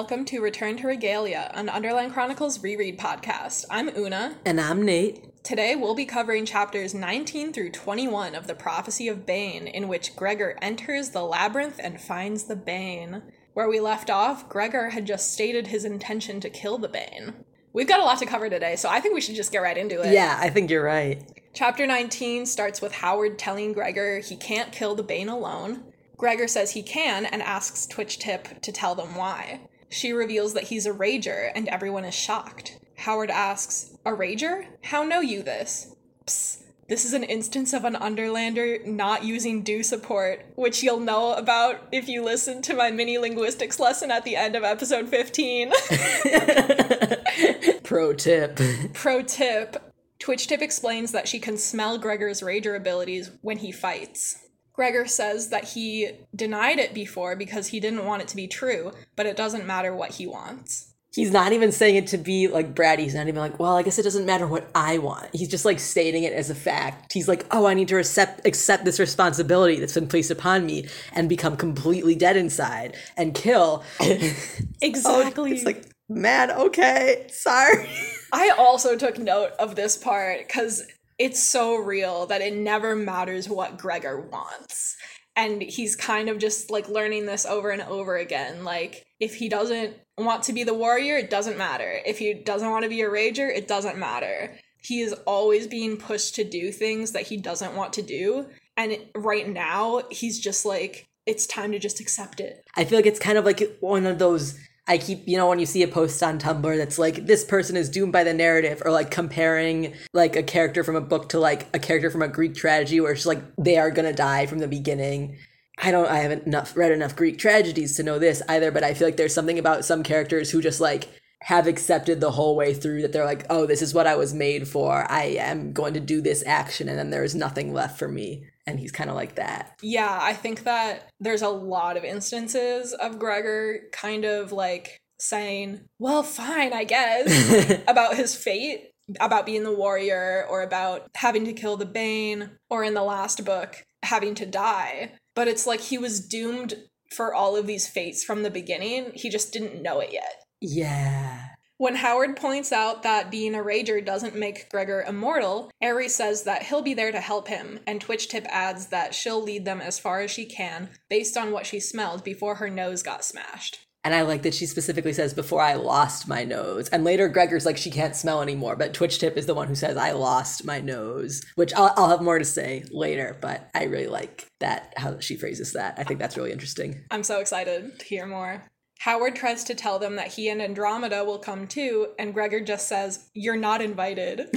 welcome to Return to Regalia, an Underland Chronicles reread podcast. I'm Oona. And I'm Nate. Today we'll be covering chapters 19 through 21 of the Prophecy of Bane, in which Gregor enters the labyrinth and finds the Bane. Where we left off, Gregor had just stated his intention to kill the Bane. We've got a lot to cover today, so I think we should just get right into it. Yeah, I think you're right. Chapter 19 starts with Howard telling Gregor he can't kill the Bane alone. Gregor says he can and asks Twitchtip to tell them why. She reveals that he's a rager and everyone is shocked. Howard asks, A rager? How know you this? Psst. This is an instance of an Underlander not using do support, which you'll know about if you listen to my mini linguistics lesson at the end of episode 15. Pro tip. Pro tip Twitchtip explains that she can smell Gregor's rager abilities when he fights. Gregor says that he denied it before because he didn't want it to be true, but it doesn't matter what he wants. He's not even saying it to be like bratty. He's not even like, well, I guess it doesn't matter what I want. He's just like stating it as a fact. He's like, oh, I need to accept accept this responsibility that's been placed upon me and become completely dead inside and kill. exactly. oh, it's like, man, okay, sorry. I also took note of this part because it's so real that it never matters what Gregor wants. And he's kind of just like learning this over and over again. Like, if he doesn't want to be the warrior, it doesn't matter. If he doesn't want to be a rager, it doesn't matter. He is always being pushed to do things that he doesn't want to do. And right now, he's just like, it's time to just accept it. I feel like it's kind of like one of those I keep, you know, when you see a post on Tumblr that's like, this person is doomed by the narrative, or like comparing like a character from a book to like a character from a Greek tragedy where it's like they are gonna die from the beginning. I don't, I haven't enough read enough Greek tragedies to know this either, but I feel like there's something about some characters who just like have accepted the whole way through that they're like, oh, this is what I was made for. I am going to do this action, and then there's nothing left for me and he's kind of like that. Yeah, I think that there's a lot of instances of Gregor kind of like saying, "Well, fine, I guess," about his fate, about being the warrior or about having to kill the Bane or in the last book having to die. But it's like he was doomed for all of these fates from the beginning. He just didn't know it yet. Yeah. When Howard points out that being a rager doesn't make Gregor immortal, Ares says that he'll be there to help him, and Twitchtip adds that she'll lead them as far as she can based on what she smelled before her nose got smashed. And I like that she specifically says, before I lost my nose. And later, Gregor's like, she can't smell anymore. But Twitchtip is the one who says, I lost my nose, which I'll, I'll have more to say later. But I really like that, how she phrases that. I think that's really interesting. I'm so excited to hear more. Howard tries to tell them that he and Andromeda will come too, and Gregor just says, You're not invited.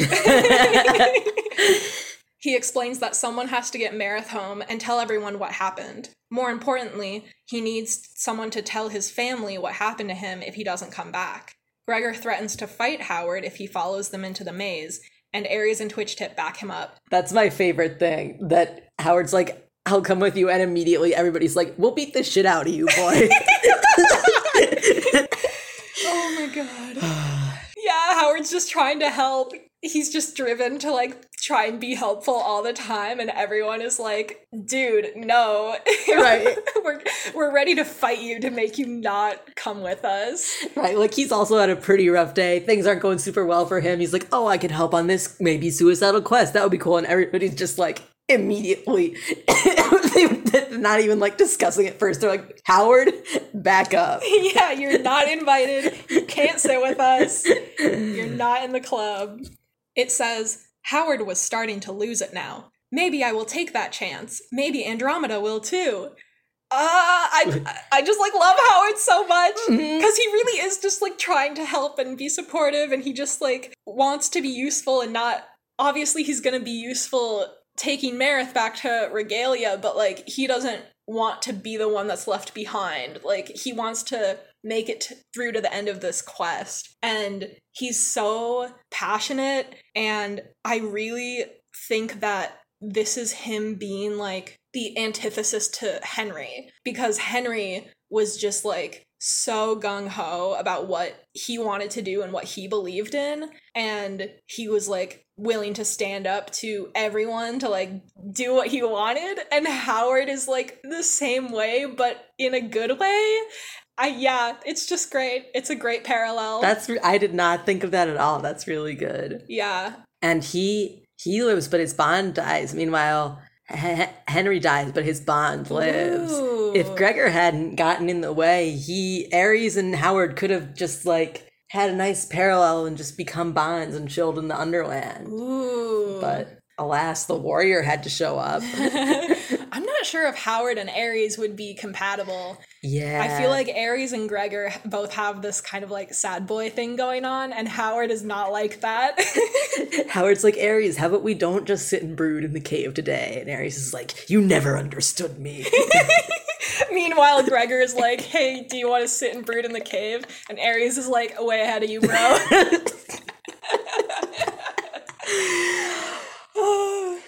he explains that someone has to get Marith home and tell everyone what happened. More importantly, he needs someone to tell his family what happened to him if he doesn't come back. Gregor threatens to fight Howard if he follows them into the maze, and Ares and Twitchtip back him up. That's my favorite thing. That Howard's like, I'll come with you, and immediately everybody's like, We'll beat the shit out of you, boy. oh my god. yeah, Howard's just trying to help. He's just driven to like try and be helpful all the time and everyone is like, "Dude, no." Right. we're we're ready to fight you to make you not come with us. Right. Like he's also had a pretty rough day. Things aren't going super well for him. He's like, "Oh, I can help on this maybe suicidal quest. That would be cool." And everybody's just like, immediately not even like discussing it first. They're like howard back up. Yeah you're not invited. You can't sit with us. You're not in the club. It says howard was starting to lose it now. Maybe i will take that chance. Maybe andromeda will too. Uh, I I just like love Howard so much because mm-hmm. he really is just like trying to help and be supportive, and he just like wants to be useful and not. Obviously, he's gonna be useful taking Marith back to Regalia, but like he doesn't want to be the one that's left behind. Like he wants to make it t- through to the end of this quest. And he's so passionate and I really think that this is him being like the antithesis to Henry because Henry was just like so gung ho about what he wanted to do and what he believed in. And he was like willing to stand up to everyone to like do what he wanted. And Howard is like the same way, but in a good way. I yeah, it's just great. It's a great parallel. That's I did not think of that at all. That's really good. yeah. And he he lives, but his bond dies. Meanwhile, H- Henry dies, but his bond lives. If Gregor hadn't gotten in the way, he Ares and Howard could have just like had a nice parallel and just become bonds and chilled in the Underland. Ooh. But alas, the warrior had to show up. I'm not sure if Howard and Ares would be compatible. yeah, I feel like Ares and Gregor both have this kind of like sad boy thing going on, and Howard is not like that. Howard's like Ares, How about we don't just sit and brood in the cave today? And Ares is like, you never understood me. Meanwhile, Gregor is like, hey, do you want to sit and brood in the cave? And Ares is like, way ahead of you, bro.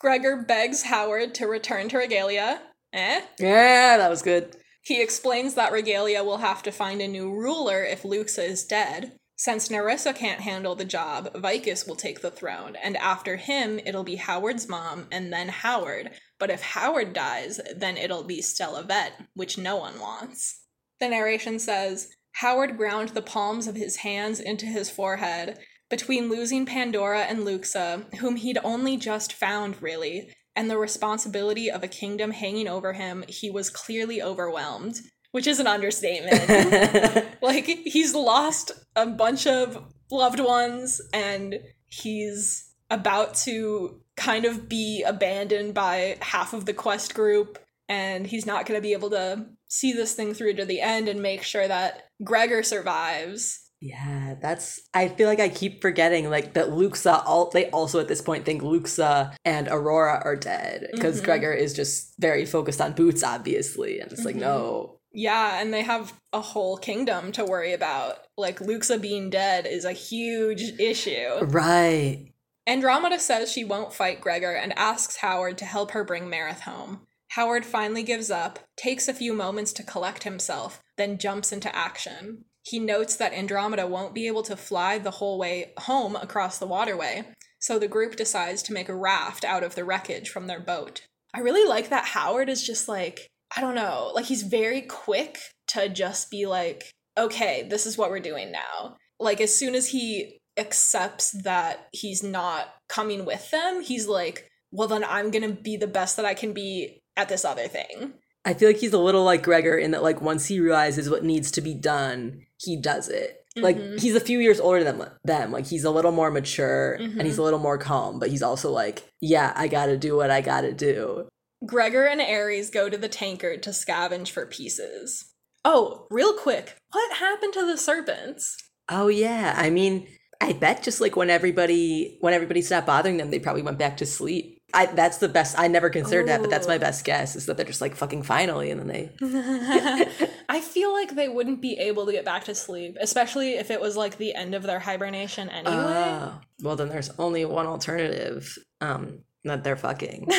Gregor begs Howard to return to Regalia. Eh? yeah, that was good. He explains that Regalia will have to find a new ruler if Luxa is dead. Since Nerissa can't handle the job, Vicus will take the throne, and after him, it'll be Howard's mom and then Howard. But if Howard dies, then it'll be Solovet, which no one wants. The narration says Howard ground the palms of his hands into his forehead. Between losing Pandora and Luxa, whom he'd only just found, really, and the responsibility of a kingdom hanging over him, he was clearly overwhelmed, which is an understatement. like, he's lost a bunch of loved ones, and he's about to kind of be abandoned by half of the quest group, and he's not going to be able to see this thing through to the end and make sure that Gregor survives. Yeah, that's. I feel like I keep forgetting like that. Luxa, all they also at this point think Luxa and Aurora are dead because Mhm. Gregor is just very focused on Boots, obviously, and it's like Mhm. no. Yeah, and they have a whole kingdom to worry about. Like, Luxa being dead is a huge issue. Right. Andromeda says she won't fight Gregor and asks Howard to help her bring Marith home. Howard finally gives up, takes a few moments to collect himself, then jumps into action. He notes that Andromeda won't be able to fly the whole way home across the waterway, so the group decides to make a raft out of the wreckage from their boat. I really like that Howard is just like, I don't know, like he's very quick to just be like, okay, this is what we're doing now. Like, as soon as he accepts that he's not coming with them, he's like, well, then I'm gonna be the best that I can be at this other thing. I feel like he's a little like Gregor in that like once he realizes what needs to be done, he does it. Like Mhm. he's a few years older than them. Like he's a little more mature and he's Mhm. a little more calm, but he's also like, yeah, I got to do what I got to do. Gregor and Ares go to the tankard to scavenge for pieces. Oh, real quick, what happened to the serpents? Oh yeah, I mean, I bet just like when everybody when everybody stopped bothering them, they probably went back to sleep. I that's the best. I never considered that, but that's my best guess is that they're just like fucking finally, and then they. I feel like they wouldn't be able to get back to sleep, especially if it was like the end of their hibernation anyway. Oh, well, then there's only one alternative. Um, that they're fucking.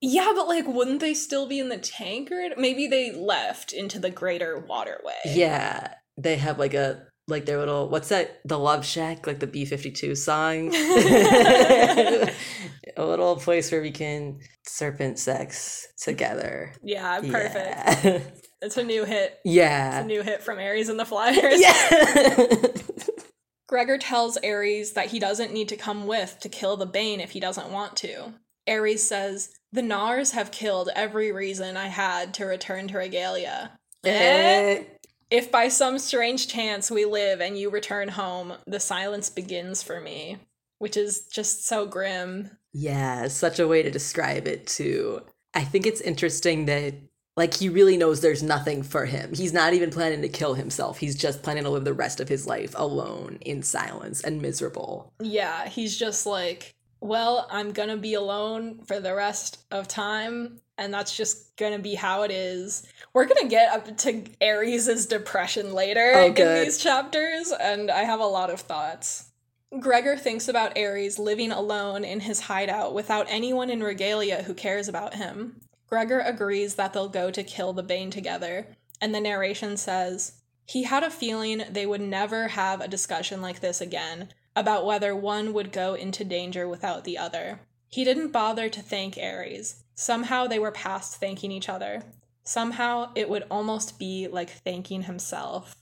yeah, but like, wouldn't they still be in the tankard? Maybe they left into the greater waterway. yeah, they have like a like their little what's that the Love Shack like the B fifty two song. a little place where we can serpent sex together. Yeah, perfect. Yeah. It's a new hit. Yeah it's a new hit from ares and the Flyers. Yeah. Gregor tells ares that he doesn't need to come with to kill the Bane if he doesn't want to. ares says, The gnawers have killed every reason I had to return to Regalia. Eh? If by some strange chance we live and you return home, the silence begins for me. Which is just so grim. Yeah, such a way to describe it too. I think it's interesting that like he really knows there's nothing for him. He's not even planning to kill himself. He's just planning to live the rest of his life alone in silence and miserable. Yeah, he's just like, well, I'm gonna be alone for the rest of time, and that's just gonna be how it is. We're gonna get up to Ares' depression later Oh, in these chapters, and I have a lot of thoughts. Gregor thinks about Ares living alone in his hideout without anyone in Regalia who cares about him. Gregor agrees that they'll go to kill the Bane together, and the narration says, He had a feeling they would never have a discussion like this again about whether one would go into danger without the other. He didn't bother to thank Ares. Somehow they were past thanking each other. Somehow it would almost be like thanking himself.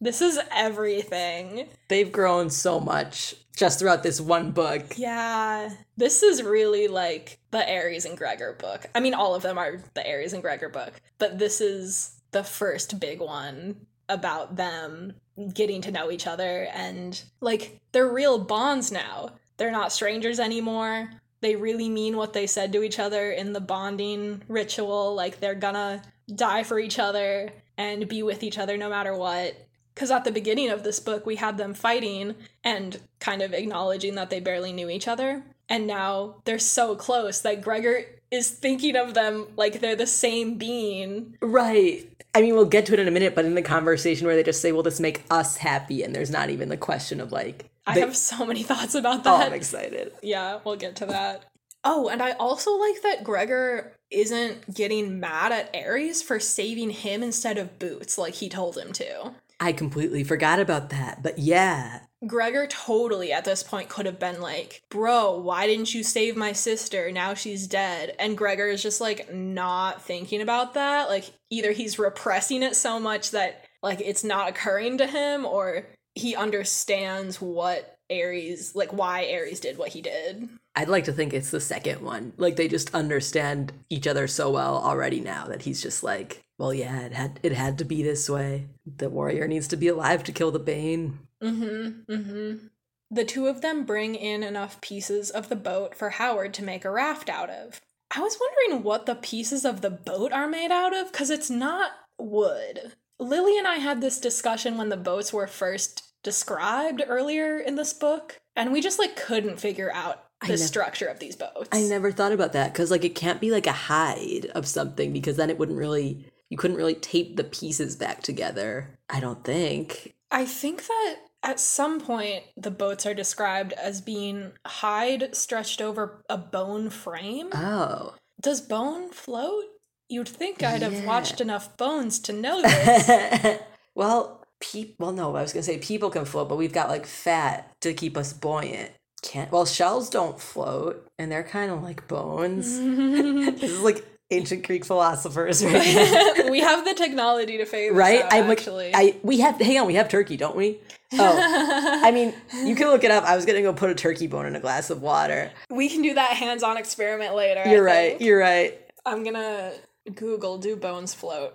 This is everything. They've grown so much just throughout this one book. Yeah. This is really like the Ares and Gregor book. I mean, all of them are the Ares and Gregor book, but this is the first big one about them getting to know each other and like they're real bonds now. They're not strangers anymore. They really mean what they said to each other in the bonding ritual. Like they're gonna die for each other and be with each other no matter what. Because at the beginning of this book, we had them fighting and kind of acknowledging that they barely knew each other. And now they're so close that Gregor is thinking of them like they're the same being. Right. I mean, we'll get to it in a minute, but in the conversation where they just say, "Will this make us happy?" and there's not even the question of like, I have so many thoughts about that. oh. I'm excited. yeah, we'll get to that. Oh, and I also like that Gregor isn't getting mad at Ares for saving him instead of Boots like he told him to. I completely forgot about that, but yeah, Gregor totally at this point could have been like, Bro, why didn't you save my sister? Now she's dead. And Gregor is just like not thinking about that. Like, either he's repressing it so much that like it's not occurring to him, or he understands what Ares, like why Ares did what he did. I'd like to think it's the second one. Like they just understand each other so well already now that he's just like, well, yeah, it had it had to be this way. The warrior needs to be alive to kill the bane. Mm-hmm. Mm-hmm. The two of them bring in enough pieces of the boat for Howard to make a raft out of. I was wondering what the pieces of the boat are made out of, because it's not wood. Lily and I had this discussion when the boats were first described earlier in this book, and we just like couldn't figure out the structure of these boats. I never thought about that because like it can't be like a hide of something because then it wouldn't really you couldn't really tape the pieces back together. I don't think. I think that at some point the boats are described as being hide stretched over a bone frame. Oh. Does bone float? You'd think I'd have watched enough bones to know this. well, pe- well no, I was going to say people can float, but we've got like fat to keep us buoyant. Can't Well, shells don't float and they're kind of like bones. this is like ancient Greek philosophers right we have the technology to figure right? out, I'm like actually. I we have hang on, we have turkey, don't we? Oh. I mean, you can look it up. I was gonna go put a turkey bone in a glass of water. we can do that hands-on experiment later. You're right. think. You're right. I'm gonna Google do bones float.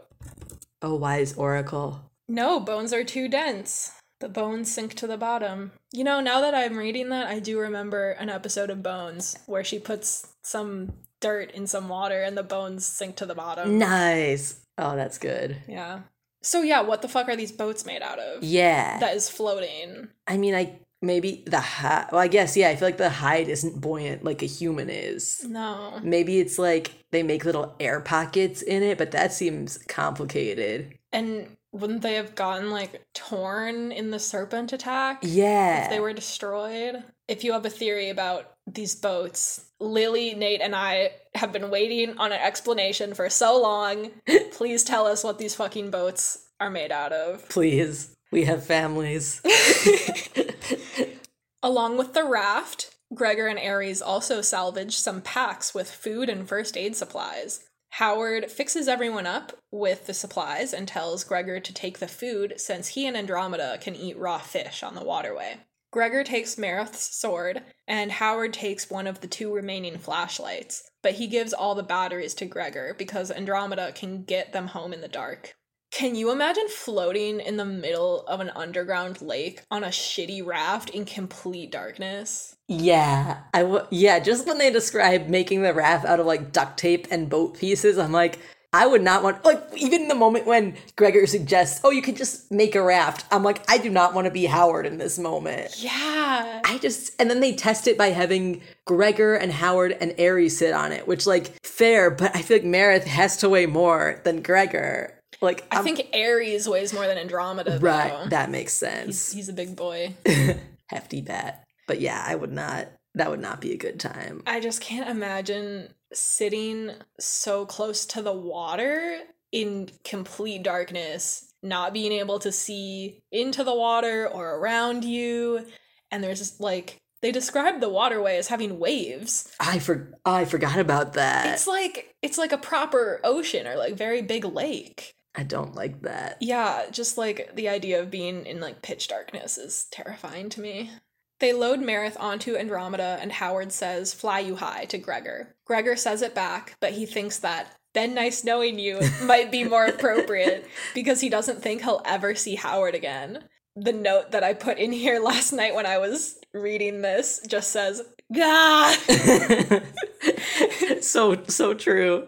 Oh, wise oracle. No, bones are too dense. The bones sink to the bottom. You know, now that I'm reading that, I do remember an episode of Bones where she puts some dirt in some water and the bones sink to the bottom. Nice. Oh, that's good. Yeah. So yeah, what the fuck are these boats made out of? Yeah. That is floating. I mean, I maybe the hide. Well, I guess yeah. I feel like the hide isn't buoyant like a human is. No. Maybe it's like they make little air pockets in it, but that seems complicated. And wouldn't they have gotten like torn in the serpent attack? Yeah. If they were destroyed? If you have a theory about these boats, Lily, Nate, and I have been waiting on an explanation for so long. Please tell us what these fucking boats are made out of. Please, we have families. Along with the raft, Gregor and Ares also salvaged some packs with food and first aid supplies. Howard fixes everyone up with the supplies and tells Gregor to take the food since he and Andromeda can eat raw fish on the waterway. Gregor takes Marith's sword, and Howard takes one of the two remaining flashlights, but he gives all the batteries to Gregor because Andromeda can get them home in the dark. Can you imagine floating in the middle of an underground lake on a shitty raft in complete darkness? Yeah, I w- yeah. Just when they describe making the raft out of like duct tape and boat pieces, I'm like, I would not want like even the moment when Gregor suggests, "Oh, you could just make a raft." I'm like, I do not want to be Howard in this moment. Yeah. I just and then they test it by having Gregor and Howard and Ares sit on it, which like fair, but I feel like Marith has to weigh more than Gregor. Like I I'm- think Ares weighs more than Andromeda. right, Though. that makes sense. he's a big boy. Hefty bet. But yeah, I would not. That would not be a good time. I just can't imagine sitting so close to the water in complete darkness, not being able to see into the water or around you. And there's just like They describe the waterway as having waves. I for I forgot about that. It's like it's like a proper ocean or like very big lake. I don't like that. Yeah, just like the idea of being in like pitch darkness is terrifying to me. They load Marith onto Andromeda, and Howard says, Fly you high to Gregor. Gregor says it back, but he thinks that, Been nice knowing you might be more appropriate because he doesn't think he'll ever see Howard again. The note that I put in here last night when I was reading this just says, Gah! so so true.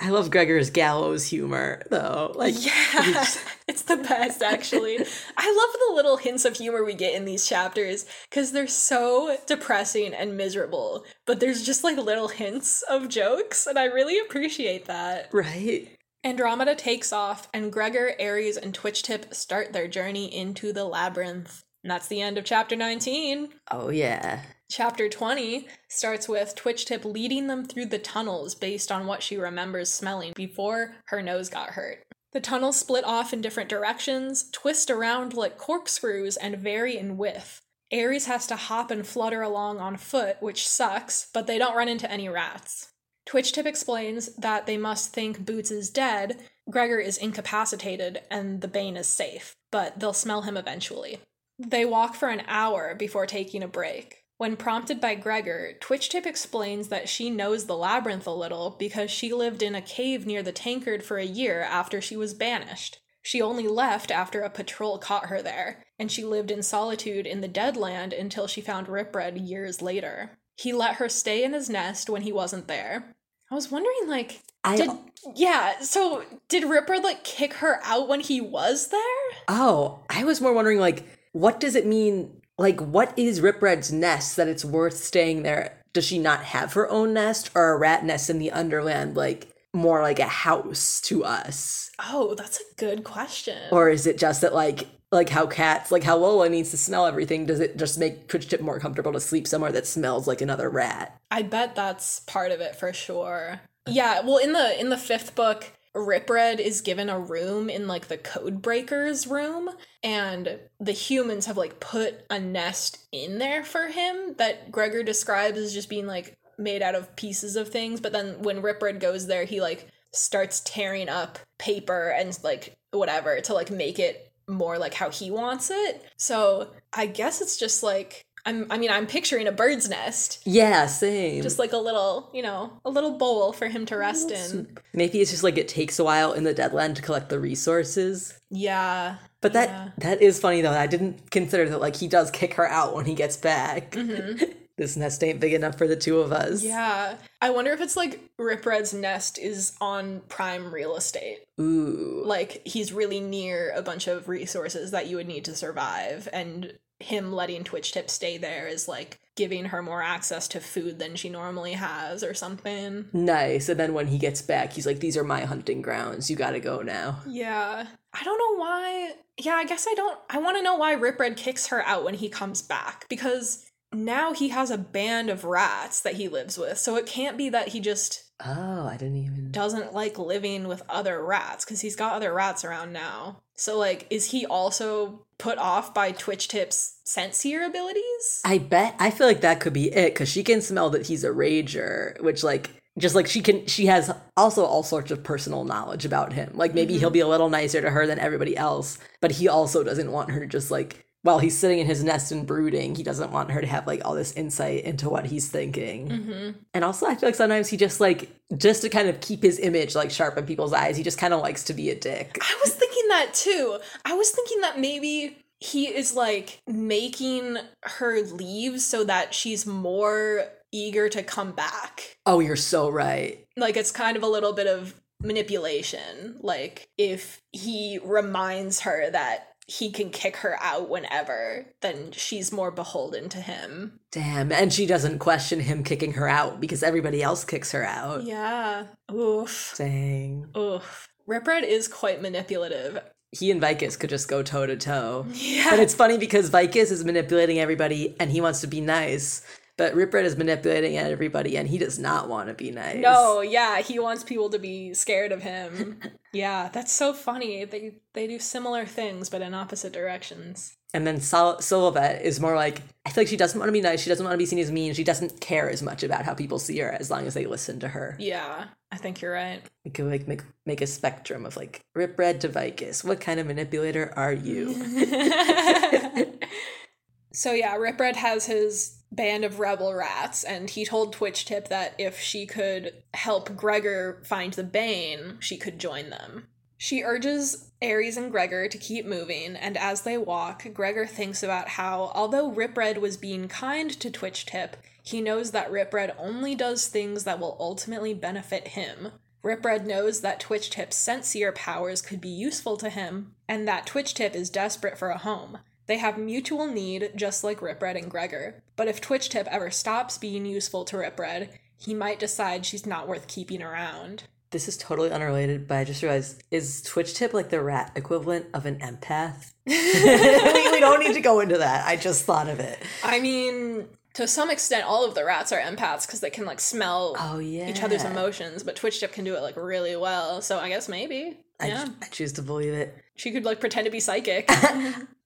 I love Gregor's gallows humor though. Like Yeah, it's the best actually. I love the little hints of humor we get in these chapters because they're so depressing and miserable, but there's just like little hints of jokes, and I really appreciate that. right. Andromeda takes off, and Gregor, Ares, and Twitchtip start their journey into the labyrinth. And that's the end of chapter 19. Oh yeah. Chapter 20 starts with Twitchtip leading them through the tunnels based on what she remembers smelling before her nose got hurt. The tunnels split off in different directions, twist around like corkscrews, and vary in width. Ares has to hop and flutter along on foot, which sucks, but they don't run into any rats. Twitchtip explains that they must think Boots is dead, Gregor is incapacitated, and the Bane is safe, but they'll smell him eventually. They walk for an hour before taking a break. When prompted by Gregor, Twitchtip explains that she knows the labyrinth a little because she lived in a cave near the tankard for a year after she was banished. She only left after a patrol caught her there, and she lived in solitude in the Deadland until she found Ripred years later. He let her stay in his nest when he wasn't there. I was wondering, like, I did yeah? So did Ripred like kick her out when he was there? Oh, I was more wondering like what does it mean like what is Ripred's nest that it's worth staying there? Does she not have her own nest or a rat nest in the underland like more like a house to us? Oh, that's a good question. Or is it just that like like how cats like how Lola needs to smell everything, does it just make Twitchtip more comfortable to sleep somewhere that smells like another rat? I bet that's part of it for sure. Yeah, well in the in the fifth book, Ripred is given a room in like the code breakers room and the humans have like put a nest in there for him that Gregor describes as just being like made out of pieces of things, but then when Ripred goes there, he like starts tearing up paper and like whatever to like make it more like how he wants it. So, I guess it's just like I'm I mean, I'm picturing a bird's nest Yeah, same. just like a little, you know, a little bowl for him to rest in. Maybe it's just like it takes a while in the Deadland to collect the resources. Yeah. But that Yeah. that is funny though. I didn't consider that like he does kick her out when he gets back. this nest ain't big enough for the two of us. Mm-hmm. Yeah. I wonder if it's like Ripred's nest is on prime real estate. Ooh. Like he's really near a bunch of resources that you would need to survive and him letting Twitchtip stay there is like giving her more access to food than she normally has or something. Nice. And then when he gets back, he's like, "These are my hunting grounds. You got to go now." Yeah. I don't know why. Yeah, I guess I don't. I want to know why Ripred kicks her out when he comes back because now he has a band of rats that he lives with. So it can't be that he just Oh, I didn't even. doesn't like living with other rats because he's got other rats around now. So, like, is he also put off by Twitchtip's sense seer abilities? I bet. I feel like that could be it because she can smell that he's a rager, which like. Just like she can, she has also all sorts of personal knowledge about him. Like maybe he'll be a little nicer to her than everybody else, but he also doesn't want her to just like, while he's sitting in his nest and brooding, he doesn't want her to have like all this insight into what he's thinking. Mm-hmm. And also, I feel like sometimes he just like, just to kind of keep his image like sharp in people's eyes, he just kind of likes to be a dick. I was thinking that too. I was thinking that maybe he is like making her leave so that she's more eager to come back. Oh, you're so right. Like it's kind of a little bit of manipulation. Like if he reminds her that he can kick her out whenever, then she's more beholden to him. Damn. And she doesn't question him kicking her out because everybody else kicks her out. Yeah. Oof. Dang. Oof. Ripred is quite manipulative. He and Vicus could just go toe to toe. Yeah. And it's funny because Vicus is manipulating everybody and he wants to be nice. But Ripred is manipulating everybody and he does not want to be nice. No, yeah, he wants people to be scared of him. yeah, that's so funny. They they do similar things but in opposite directions. And then Sol- is more like, I feel like she doesn't want to be nice. She doesn't want to be seen as mean. She doesn't care as much about how people see her as long as they listen to her. Yeah, I think you're right. We could like make make a spectrum of like Ripred to Vicus. What kind of manipulator are you? so yeah, Ripred has his band of rebel rats, and he told Twitchtip that if she could help Gregor find the Bane, she could join them. She urges Ares and Gregor to keep moving, and as they walk, Gregor thinks about how, although Ripred was being kind to Twitchtip, he knows that Ripred only does things that will ultimately benefit him. Ripred knows that Twitchtip's sensier powers could be useful to him, and that Twitchtip is desperate for a home. They have mutual need, just like Ripred and Gregor. But if Twitchtip ever stops being useful to Ripred, he might decide she's not worth keeping around. This is totally unrelated, but I just realized is Twitchtip like the rat equivalent of an empath? we, we don't need to go into that. I just thought of it. I mean, to some extent, all of the rats are empaths because they can like smell Oh yeah. each other's emotions, but Twitchtip can do it like really well. So I guess maybe. I, Yeah. I choose to believe it. She could like pretend to be psychic.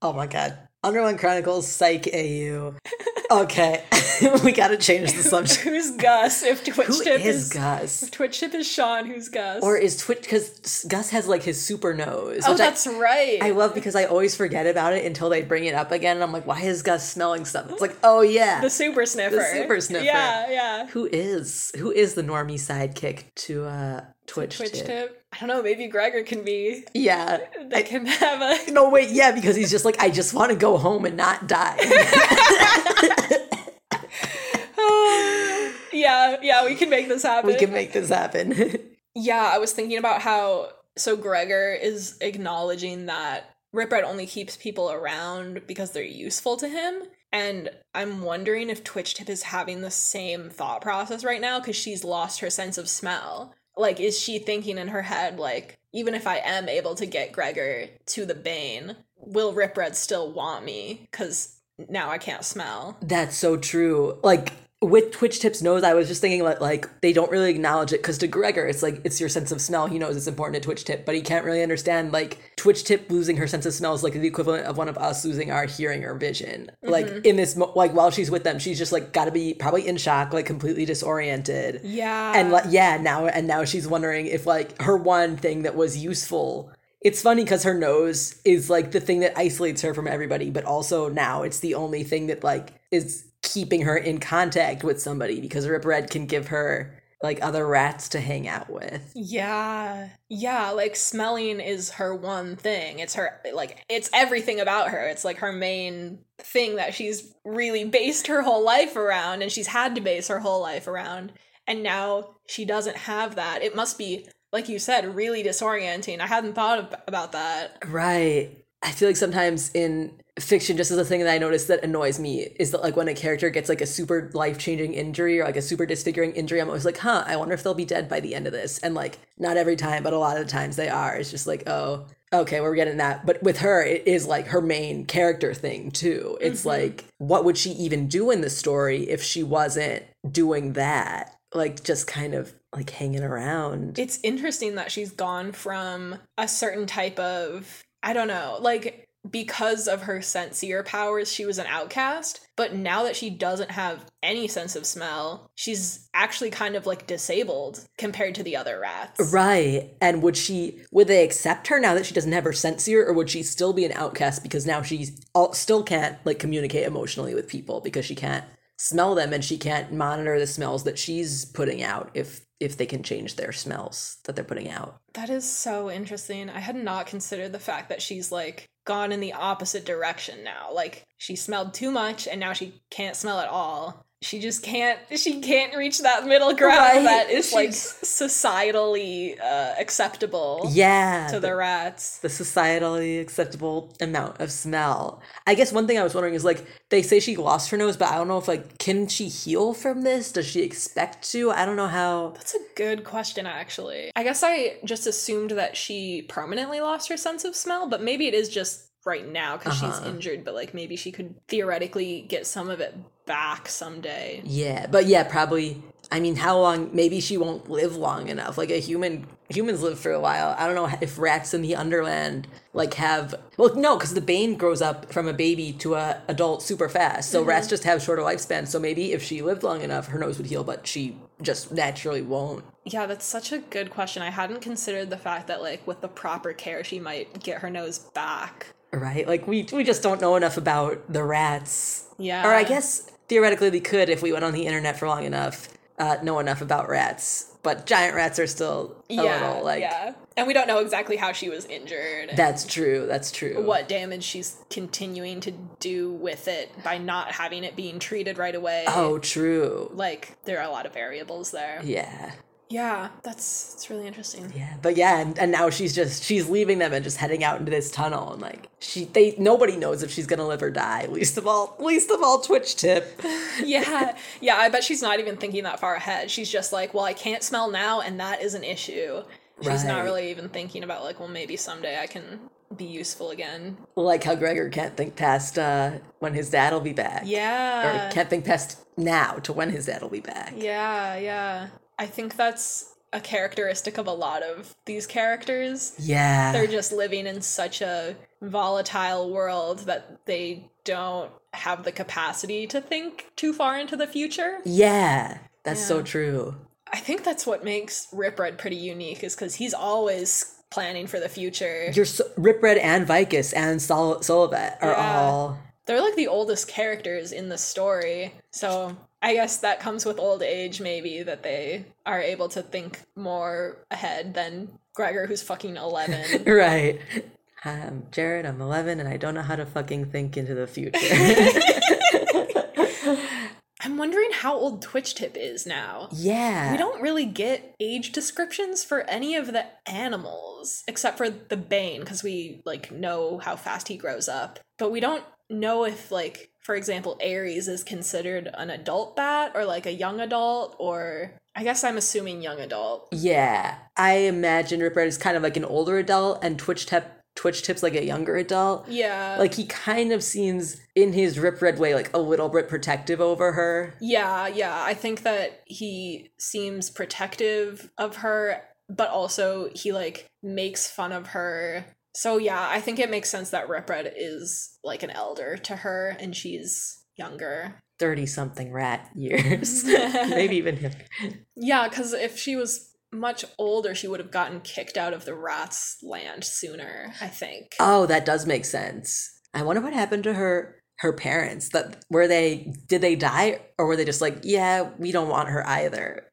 Oh my god. Underland Chronicles Psych AU. Okay. we gotta change the subject. who's Gus? If Twitch Who Tip is is, Gus? if Twitchtip is Sean, who's Gus? Or is Twitch because Gus has like his super nose. oh, which I- that's right. I love because I always forget about it until they bring it up again, and I'm like, why is Gus smelling stuff? It's like, oh yeah, the super sniffer. The super sniffer. Yeah, yeah. who is who is the normie sidekick to uh Twitch? Twitch tip? Tip. I don't know. Maybe Gregor can be. Yeah. They can have a. No wait, yeah, because he's just like, I just want to go home and not die. yeah, yeah. We can make this happen. we can make this happen. Yeah, I was thinking about how so Gregor is acknowledging that Ripred only keeps people around because they're useful to him. And I'm wondering if Twitchtip is having the same thought process right now because she's lost her sense of smell. Like, is she thinking in her head, like, even if I am able to get Gregor to the Bane, will Ripred still want me? Because now I can't smell. That's so true. Like with Twitchtip's nose, I was just thinking like, like they don't really acknowledge it because to Gregor, it's like it's your sense of smell. He knows it's important to Twitchtip, but he can't really understand like Twitchtip losing her sense of smell is like the equivalent of one of us losing our hearing or vision. Like mm-hmm. in this, mo- like while she's with them, she's just like got to be probably in shock, like completely disoriented. Yeah. and like yeah now and now she's wondering if like her one thing that was useful it's funny because her nose is like the thing that isolates her from everybody but also now it's the only thing that like is keeping her in contact with somebody because ripred can give her like other rats to hang out with Yeah. Yeah, like smelling is her one thing. It's her like it's everything about her. It's like her main thing that she's really based her whole life around and she's had to base her whole life around. And now she doesn't have that. It must be like you said really disorienting. I hadn't thought about that. right i feel like sometimes in fiction just as a thing that i notice that annoys me is that like when a character gets like a super life-changing injury or like a super disfiguring injury i'm always like huh i wonder if they'll be dead by the end of this. And like not every time but a lot of the times they are. It's just like oh okay we're getting that. But with her it is like her main character thing too. It's mm-hmm. like what would she even do in the story if she wasn't doing that? Like just kind of like hanging around. It's interesting that she's gone from a certain type of I don't know, like because of her sensier powers, she was an outcast. But now that she doesn't have any sense of smell, she's actually kind of like disabled compared to the other rats. Right. And would she would they accept her now that she doesn't have her sensier or would she still be an outcast because now she still can't like communicate emotionally with people because she can't smell them and she can't monitor the smells that she's putting out if if they can change their smells that they're putting out. That is so interesting. I had not considered the fact that she's like gone in the opposite direction now. Like she smelled too much and now she can't smell at all. She just can't she can't reach that middle ground Right. that is like societally uh, acceptable Yeah. to the rats. the societally acceptable amount of smell. I guess one thing I was wondering is like they say she lost her nose, but I don't know if like can she heal from this? Does she expect to? I don't know how. That's a good question actually. I guess I just assumed that she permanently lost her sense of smell, but maybe it is just right now because she's Uh-huh. injured, but like maybe she could theoretically get some of it back someday. Yeah, but yeah, probably. I mean, how long? Maybe she won't live long enough. Like a human, humans live for a while. I don't know if rats in the Underland like have. Well, no, because the Bane grows up from a baby to a adult super fast. So rats mm-hmm. just have shorter lifespans. So maybe if she lived long enough, her nose would heal. But she just naturally won't. Yeah, that's such a good question. I hadn't considered the fact that like with the proper care, she might get her nose back. Right? Like we we just don't know enough about the rats. Yeah. Or I guess theoretically we could if we went on the internet for long enough, uh, know enough about rats. But giant rats are still a yeah, little like. yeah, and we don't know exactly how she was injured. That's true. That's true. what damage she's continuing to do with it by not having it being treated right away. Oh, true. like there are a lot of variables there. Yeah. Yeah, that's that's really interesting. Yeah. But yeah, and, and now she's just she's leaving them and just heading out into this tunnel and like she they nobody knows if she's gonna live or die. Least of all least of all Twitchtip. yeah, yeah. I bet she's not even thinking that far ahead. She's just like, well, I can't smell now, and that is an issue. She's not really even thinking about like, well, maybe someday I can be useful again. Like how Gregor can't think past uh when his dad'll be back. Yeah. Or can't think past now to when his dad'll be back. Yeah, yeah. I think that's a characteristic of a lot of these characters. Yeah. They're just living in such a volatile world that they don't have the capacity to think too far into the future. yeah. That's so true. I think that's what makes Ripred pretty unique is because he's always planning for the future. You're so, Ripred and Vicus and Sol- Solovet are Yeah. all They're like the oldest characters in the story. So I guess that comes with old age, maybe, that they are able to think more ahead than Gregor, who's fucking 11. right. I'm Jared, I'm 11, and I don't know how to fucking think into the future. I'm wondering how old Twitchtip is now. yeah. We don't really get age descriptions for any of the animals except for the Bane because we like know how fast he grows up. But we don't know if like for example Ares is considered an adult bat or like a young adult or I guess I'm assuming young adult. Yeah. I imagine Ripred is kind of like an older adult, and Twitchtip Twitch Tip's like a younger adult. Yeah. Like he kind of seems in his Ripred way like a little bit protective over her. Yeah, yeah. I think that he seems protective of her, but also he like makes fun of her. So yeah, I think it makes sense that Ripred is like an elder to her and she's younger. 30 something rat years. Maybe even him. Yeah, because if she was much older, she would have gotten kicked out of the rats land sooner, I think. Oh, that does make sense. I wonder what happened to her her parents. That were they did they die or were they just like, yeah, we don't want her either.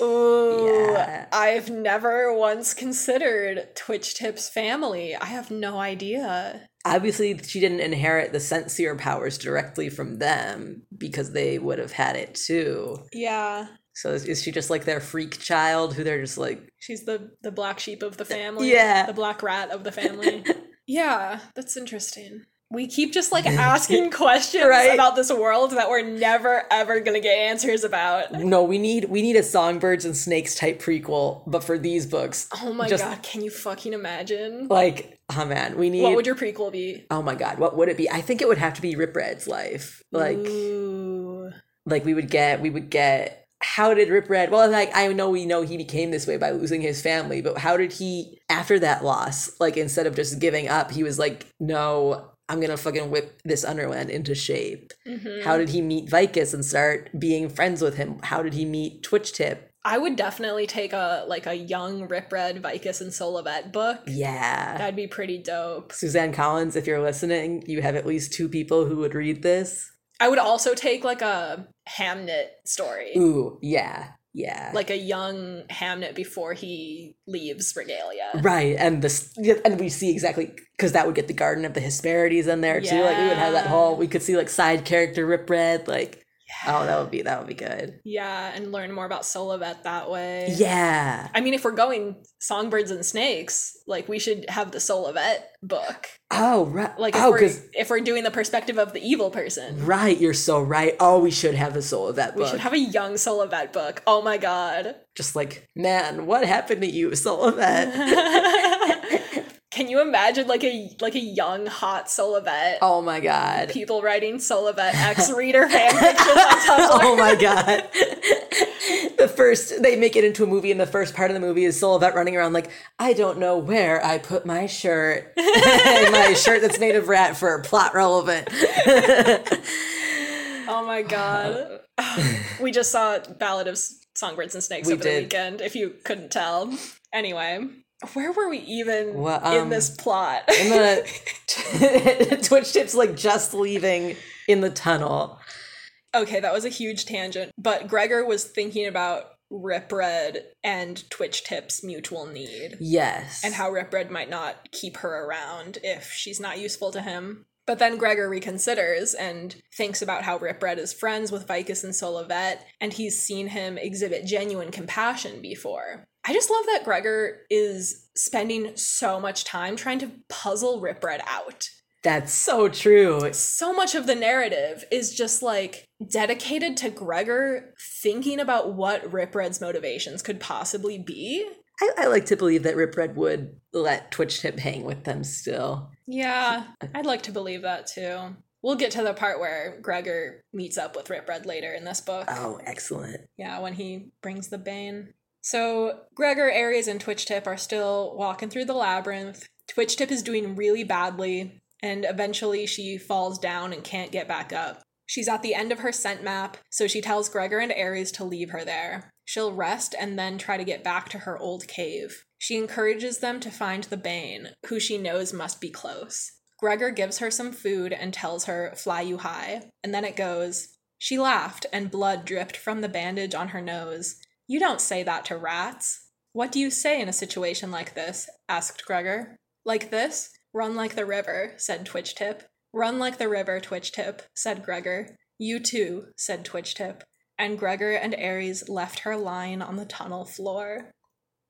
Ooh, Yeah. I've never once considered Twitchtip's family. I have no idea. Obviously, she didn't inherit the sensier powers directly from them because they would have had it too. Yeah. So is, is she just like their freak child who they're just like, She's the the black sheep of the family. Yeah. The black rat of the family. yeah, that's interesting. We keep just like asking questions Right. about this world that we're never ever gonna get answers about. no, we need we need a songbirds and snakes type prequel, but for these books, Oh my Just- god, can you fucking imagine? like, oh man, we need. What would your prequel be? oh my god, what would it be? I think it would have to be Ripred's life. Like, Ooh. like we would get we would get how did Ripred well like I know we know he became this way by losing his family, but how did he after that loss, like instead of just giving up, he was like, No, I'm gonna fucking whip this Underland into shape. Mhm. How did he meet Vicus and start being friends with him? How did he meet Twitchtip? I would definitely take a like a young Ripred, Vicus, and Solovet book. Yeah. That'd be pretty dope. Suzanne Collins, if you're listening, you have at least two people who would read this. I would also take like a Hamnet story. Ooh, yeah. Yeah. Like a young Hamnet before he leaves Regalia. Right, and this, and we see exactly because that would get the Garden of the Hesperides in there too. Like we would have that whole. We could see like side character Ripred. Like, oh, that would be that would be good. Yeah, and learn more about Solovet that way. Yeah. I mean, if we're going songbirds and snakes, like we should have the Solovet book. Oh right. Like if oh, we're if we're doing the perspective of the evil person, right, you're so right. Oh, we should have a of that we should have a young Solovet book. Oh my god. Just like, man, what happened to you, Solovet? Can you imagine like a like a young hot Solovet? Oh my god. People writing Solovet X reader fanfiction on Tumblr. Oh my god. the first they make it into a movie and the first part of the movie is Solovet running around like, I don't know where I put my shirt. my shirt that's made of rat fur, plot relevant. oh my god. we just saw Ballad of Songbirds and Snakes We over the weekend, if you couldn't tell. Anyway, where were we even Well, in um, this plot? And the Twitchtip's like just leaving in the tunnel. okay, that was a huge tangent. But Gregor was thinking about Ripred and Twitchtip's mutual need. Yes. and how Ripred might not keep her around if she's not useful to him. But then Gregor reconsiders and thinks about how Ripred is friends with Vicus and Solovet, and he's seen him exhibit genuine compassion before. I just love that Gregor is spending so much time trying to puzzle Ripred out. That's so true. So much of the narrative is just like dedicated to Gregor thinking about what Ripred's motivations could possibly be I, I like to believe that Ripred would let Twitchtip hang with them still. Yeah, I'd like to believe that too. We'll get to the part where Gregor meets up with Ripred later in this book. Oh, excellent. Yeah, when he brings the Bane. So Gregor, Ares, and Twitchtip are still walking through the labyrinth. Twitchtip is doing really badly, and eventually she falls down and can't get back up. She's at the end of her scent map, so she tells Gregor and Ares to leave her there. She'll rest and then try to get back to her old cave. She encourages them to find the Bane, who she knows must be close. Gregor gives her some food and tells her, Fly you high. And then it goes. She laughed, and blood dripped from the bandage on her nose. You don't say that to rats. What do you say in a situation like this? asked Gregor. Like this? Run like the river, said Twitchtip. Run like the river, Twitchtip, said Gregor. You too, said Twitchtip. And Gregor and Ares left her lying on the tunnel floor.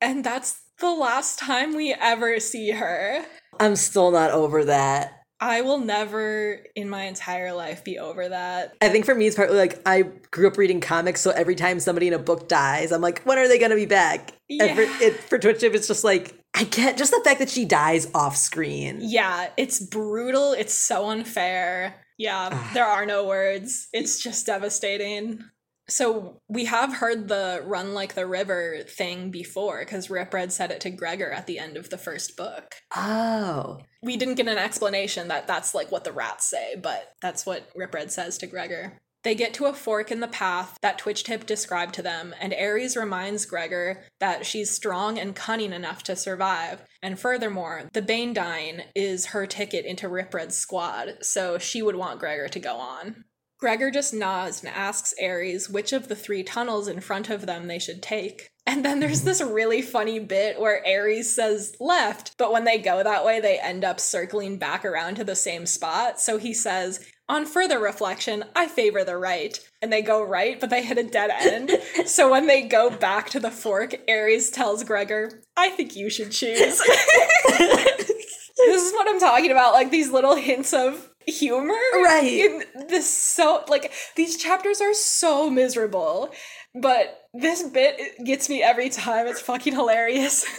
And that's the last time we ever see her. I'm still not over that. I will never in my entire life be over that. I think for me, it's partly like I grew up reading comics, so every time somebody in a book dies, I'm like, when are they going to be back? And for, Yeah. it, for Twitch it's just like, I get just the fact that she dies off screen. Yeah, it's brutal. It's so unfair. Yeah, there are no words. It's just devastating. So we have heard the run like the river thing before because Ripred said it to Gregor at the end of the first book. Oh. We didn't get an explanation that that's like what the rats say, but that's what Ripred says to Gregor. They get to a fork in the path that Twitchtip described to them, and Ares reminds Gregor that she's strong and cunning enough to survive. And furthermore, the Bane dying is her ticket into Ripred's squad, so she would want Gregor to go on. Gregor just nods and asks Ares which of the three tunnels in front of them they should take. And then there's this really funny bit where Ares says left, but when they go that way, they end up circling back around to the same spot. So he says, on further reflection, I favor the right. And they go right, but they hit a dead end. so when they go back to the fork, Ares tells Gregor, I think you should choose. this is what I'm talking about, like these little hints of humor. Right. This so like these chapters are so miserable, but this bit gets me every time. It's fucking hilarious.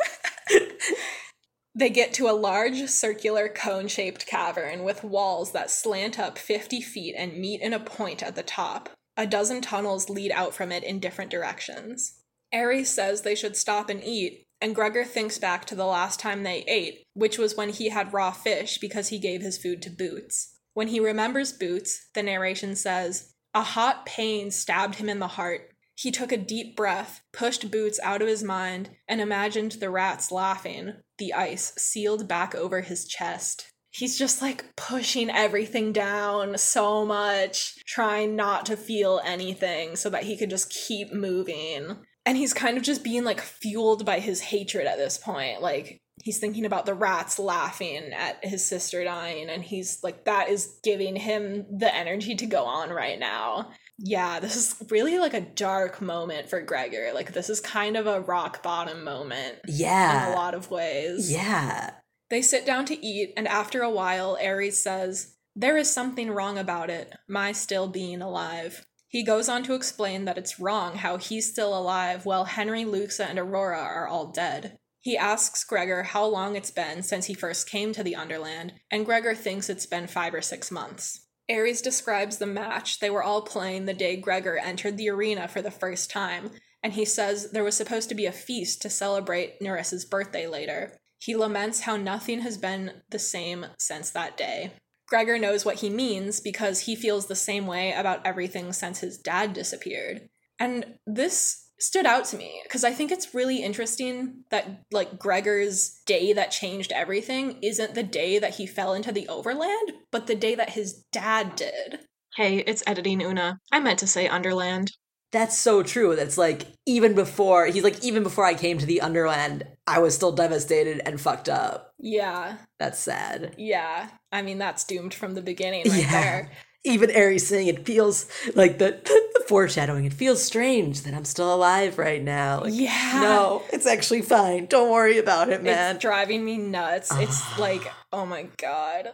They get to a large circular cone shaped cavern with walls that slant up 50 feet and meet in a point at the top. A dozen tunnels lead out from it in different directions. Ares says they should stop and eat, and Gregor thinks back to the last time they ate, which was when he had raw fish because he gave his food to Boots. When he remembers Boots, the narration says, A hot pain stabbed him in the heart. He took a deep breath, pushed Boots out of his mind, and imagined the rats laughing, the ice sealed back over his chest. He's just like pushing everything down so much, trying not to feel anything so that he could just keep moving. And he's kind of just being like fueled by his hatred at this point. Like, he's thinking about the rats laughing at his sister dying, and he's like, that is giving him the energy to go on right now. Yeah, this is really like a dark moment for Gregor. Like, this is kind of a rock bottom moment Yeah. in a lot of ways. Yeah. They sit down to eat, and after a while, Ares says, There is something wrong about it, my still being alive. He goes on to explain that it's wrong how he's still alive while Henry, Luxa, and Aurora are all dead. He asks Gregor how long it's been since he first came to the Underland, and Gregor thinks it's been five or six months. Ares describes the match they were all playing the day Gregor entered the arena for the first time, and he says there was supposed to be a feast to celebrate Nerissa's birthday later. He laments how nothing has been the same since that day. Gregor knows what he means because he feels the same way about everything since his dad disappeared. And this stood out to me because I think it's really interesting that like Gregor's day that changed everything isn't the day that he fell into the overland, but the day that his dad did. Hey, it's editing Oona. I meant to say underland. That's so true. That's like even before he's like even before I came to the Underland, I was still devastated and fucked up. Yeah. That's sad. Yeah. I mean that's doomed from the beginning right Yeah. there. Even Ares saying it feels like the, the foreshadowing. It feels strange that I'm still alive right now. Like, Yeah. No, it's actually fine. Don't worry about it, man. It's driving me nuts. It's like, oh my god.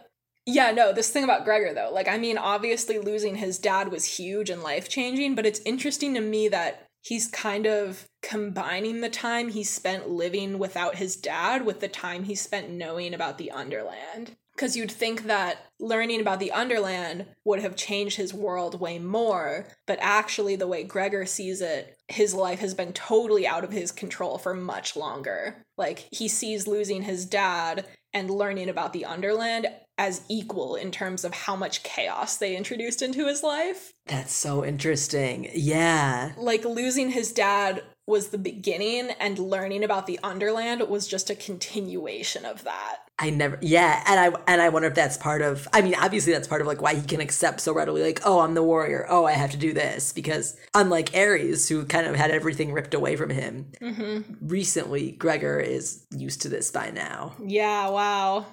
Yeah, no, this thing about Gregor though, like I mean, obviously losing his dad was huge and life changing, but it's interesting to me that he's kind of combining the time he spent living without his dad with the time he spent knowing about the Underland. Because you'd think that learning about the Underland would have changed his world way more, but actually, the way Gregor sees it, his life has been totally out of his control for much longer. Like, he sees losing his dad and learning about the Underland as equal in terms of how much chaos they introduced into his life. That's so interesting. Yeah. Like, losing his dad was the beginning, and learning about the Underland was just a continuation of that. I never yeah, and I and I wonder if that's part of I mean, obviously that's part of like why he can accept so readily like, oh, I'm the warrior. Oh, I have to do this because unlike Ares who kind of had everything ripped away from him, Mm-hmm. recently Gregor is used to this by now. Yeah, wow.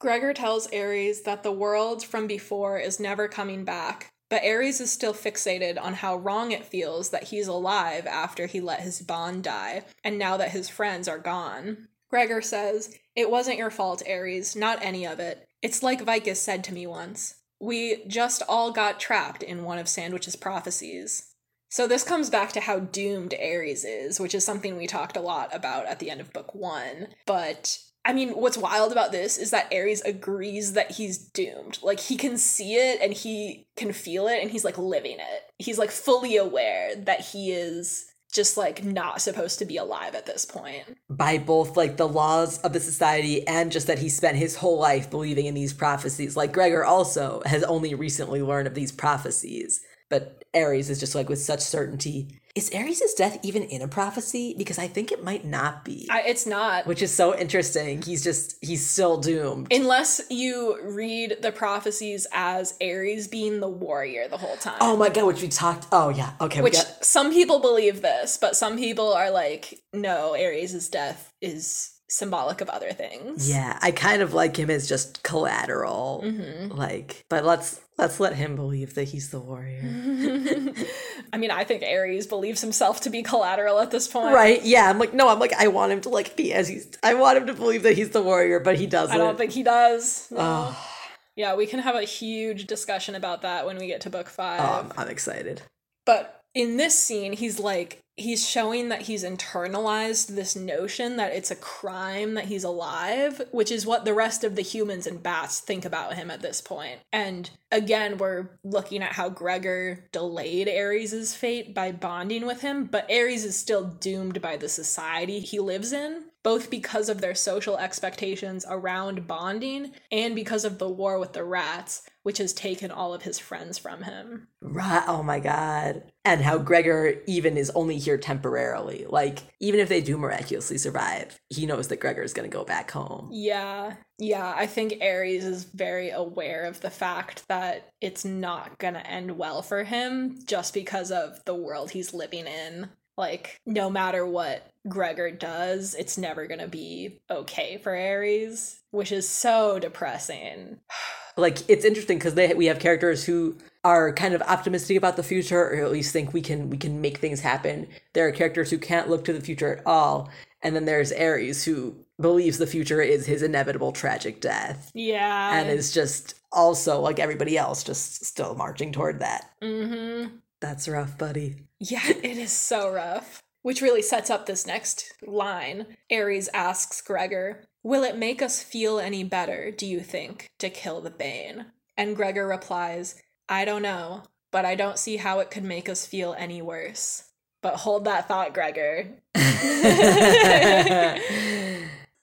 Gregor tells Ares that the world from before is never coming back, but Ares is still fixated on how wrong it feels that he's alive after he let his bond die, and now that his friends are gone. Gregor says, It wasn't your fault, Ares, not any of it. It's like Vicus said to me once. We just all got trapped in one of Sandwich's prophecies. So this comes back to how doomed Ares is, which is something we talked a lot about at the end of book one. But I mean, what's wild about this is that Ares agrees that he's doomed. Like he can see it and he can feel it and he's like living it. He's like fully aware that he is just like not supposed to be alive at this point. By both like the laws of the society and just that he spent his whole life believing in these prophecies. Like Gregor also has only recently learned of these prophecies. But Ares is just like with such certainty. Is Ares' death even in a prophecy? Because I think it might not be. I, it's not. which is so interesting. He's just he's still doomed. Unless you read the prophecies as Ares being the warrior the whole time. oh my god, which we talked. Oh yeah, okay. Which we got, some people believe this, but some people are like, no, Ares' death is symbolic of other things. yeah, I kind of like him as just collateral. Mm-hmm. Like, but let's let's let him believe that he's the warrior. I mean, I think Ares believes himself to be collateral at this point. Right? Yeah. I'm like, no. I'm like, I want him to like be as he's. I want him to believe that he's the warrior, but he doesn't. I don't think he does. No. Oh, Yeah, we can have a huge discussion about that when we get to book five. oh, I'm, I'm excited. But in this scene, he's like, he's showing that he's internalized this notion that it's a crime that he's alive, which is what the rest of the humans and bats think about him at this point. And again, we're looking at how Gregor delayed Ares' fate by bonding with him, but Ares is still doomed by the society he lives in. Both because of their social expectations around bonding and because of the war with the rats, which has taken all of his friends from him. Right. Oh my god. And how Gregor even is only here temporarily. Like, even if they do miraculously survive, he knows that Gregor is going to go back home. Yeah, yeah, I think Ares is very aware of the fact that it's not gonna end well for him just because of the world he's living in. Like, no matter what Gregor does, it's never gonna be okay for Ares, which is so depressing. Like, it's interesting because they we have characters who are kind of optimistic about the future, or at least think we can we can make things happen. There are characters who can't look to the future at all, and then there's Ares who believes the future is his inevitable tragic death, Yeah. and is just also like everybody else, just still marching toward that. mm-hmm. That's rough, buddy. Yeah, it is so rough. Which really sets up this next line. Ares asks Gregor, Will it make us feel any better, do you think, to kill the Bane? And Gregor replies, I don't know, but I don't see how it could make us feel any worse. But hold that thought, Gregor.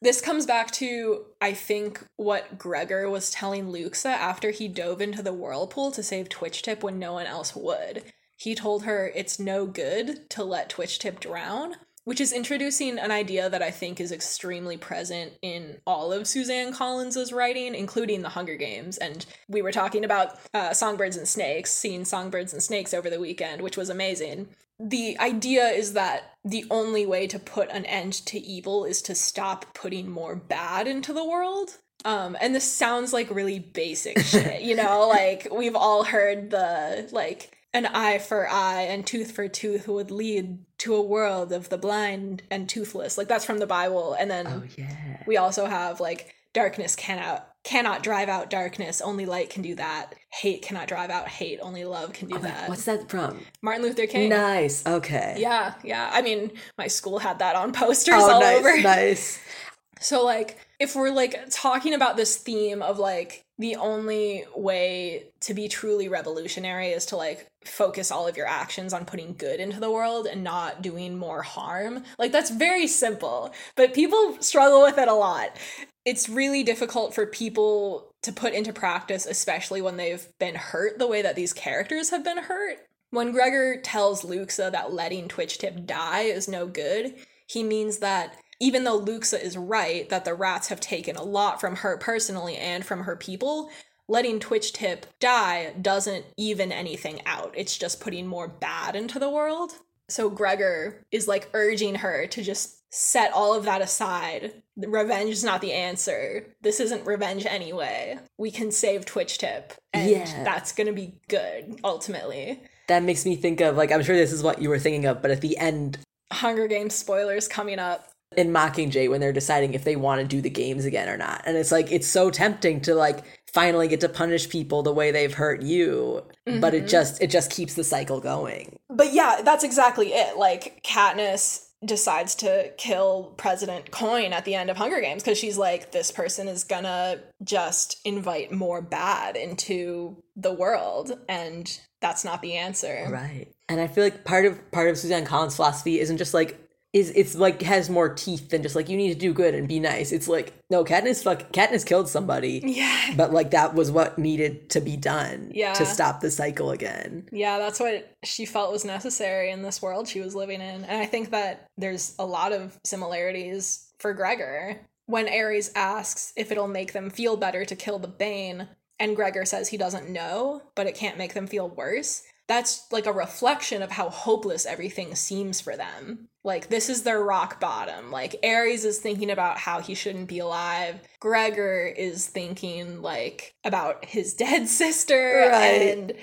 this comes back to, I think, what Gregor was telling Luxa after he dove into the whirlpool to save Twitchtip when no one else would. He told her it's no good to let Twitchtip drown, which is introducing an idea that I think is extremely present in all of Suzanne Collins's writing, including The Hunger Games. And we were talking about uh, Songbirds and Snakes, seeing Songbirds and Snakes over the weekend, which was amazing. The idea is that the only way to put an end to evil is to stop putting more bad into the world. Um, and this sounds like really basic shit, you know, like we've all heard the like an eye for eye and tooth for tooth would lead to a world of the blind and toothless. Like that's from the Bible. And then oh yeah. we also have like darkness cannot cannot drive out darkness, only light can do that. Hate cannot drive out hate, only love can do Oh, that. What's that from? Martin Luther King. Nice. Okay. Yeah, yeah. I mean, my school had that on posters Oh, all nice, over. nice. So like if we're like talking about this theme of like the only way to be truly revolutionary is to like focus all of your actions on putting good into the world and not doing more harm. Like that's very simple, but people struggle with it a lot. It's really difficult for people to put into practice especially when they've been hurt the way that these characters have been hurt. When Gregor tells Luxa that letting Twitchtip die is no good, he means that even though Luxa is right that the rats have taken a lot from her personally and from her people, letting Twitchtip die doesn't even anything out. It's just putting more bad into the world. So Gregor is like urging her to just set all of that aside. Revenge is not the answer. This isn't revenge anyway. We can save Twitchtip, and Yeah. that's gonna be good ultimately. That makes me think of like I'm sure this is what you were thinking of, but at the end Hunger Games spoilers coming up. in Mockingjay when they're deciding if they want to do the games again or not. And it's like it's so tempting to like finally get to punish people the way they've hurt you, but it mm-hmm. just it just keeps the cycle going. But yeah, that's exactly it. Like Katniss decides to kill President Coin at the end of Hunger Games because she's like, this person is gonna just invite more bad into the world, and that's not the answer. Right. And I feel like part of part of Suzanne Collins' philosophy isn't just like is it's like has more teeth than just like you need to do good and be nice. It's like no, Katniss fuck Katniss killed somebody, Yeah. but like that was what needed to be done Yeah. to stop the cycle again. Yeah, that's what she felt was necessary in this world she was living in. And I think that there's a lot of similarities for Gregor. When Ares asks if it'll make them feel better to kill the Bane, and Gregor says he doesn't know, but it can't make them feel worse, that's like a reflection of how hopeless everything seems for them. Like, this is their rock bottom. Like, Ares is thinking about how he shouldn't be alive. Gregor is thinking, like, about his dead sister Right. and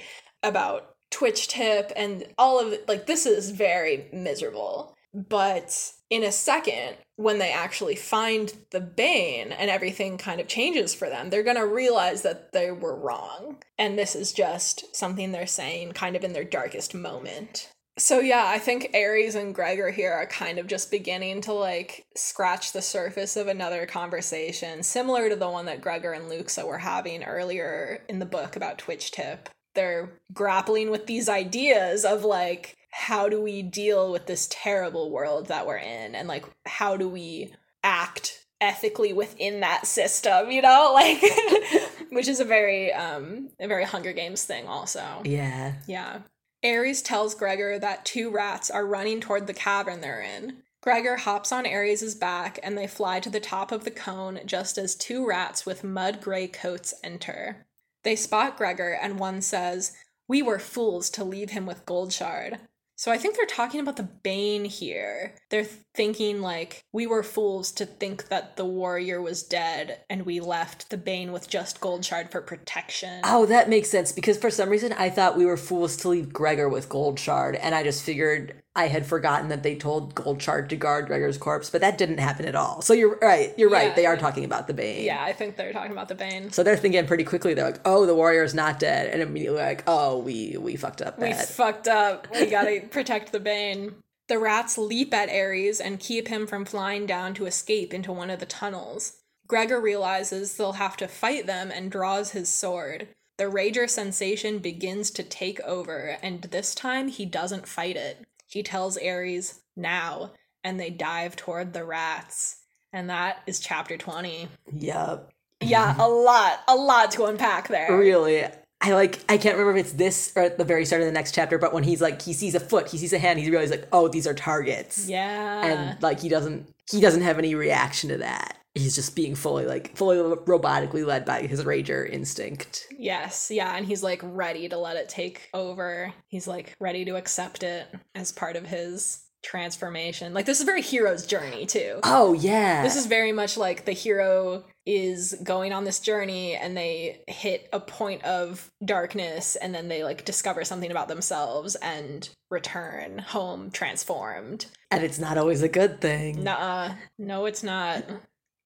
about Twitchtip and all of it. Like, this is very miserable. But in a second, when they actually find the Bane and everything kind of changes for them, they're going to realize that they were wrong. And this is just something they're saying kind of in their darkest moment. So yeah, I think Ares and Gregor here are kind of just beginning to like scratch the surface of another conversation, similar to the one that Gregor and Luxa were having earlier in the book about Twitchtip. They're grappling with these ideas of like how do we deal with this terrible world that we're in and like how do we act ethically within that system, you know? Like which is a very um a very Hunger Games thing also. Yeah. Yeah. Ares tells Gregor that two rats are running toward the cavern they're in. Gregor hops on Ares' back and they fly to the top of the cone just as two rats with mud gray coats enter. They spot Gregor and one says, We were fools to leave him with Goldshard. So I think they're talking about the Bane here. They're thinking like we were fools to think that the warrior was dead and we left the Bane with just Goldshard for protection. Oh, that makes sense because for some reason I thought we were fools to leave Gregor with Goldshard and I just figured I had forgotten that they told Goldshard to guard Gregor's corpse, but that didn't happen at all. So you're right. You're Yeah, right. They are talking about the Bane. Yeah, I think they're talking about the Bane. So they're thinking pretty quickly. They're like, "Oh, the warrior is not dead," and immediately like, "Oh, we we fucked up We fucked up. We gotta protect the Bane. The rats leap at Ares and keep him from flying down to escape into one of the tunnels. Gregor realizes they'll have to fight them and draws his sword. The Rager sensation begins to take over, and this time he doesn't fight it. He tells Ares, now, and they dive toward the rats. And that is chapter 20. Yep. Yeah, a lot, a lot to unpack there. Really. I like I can't remember if it's this or at the very start of the next chapter, but when he's like he sees a foot, he sees a hand, he realizes like, oh, these are targets. Yeah. And like he doesn't he doesn't have any reaction to that. He's just being fully like fully robotically led by his rager instinct. Yes, yeah, and he's like ready to let it take over. He's like ready to accept it as part of his transformation. Like this is very hero's journey too. Oh yeah. This is very much like the hero is going on this journey and they hit a point of darkness and then they like discover something about themselves and return home transformed. And it's not always a good thing. Nuh-uh. No, it's not.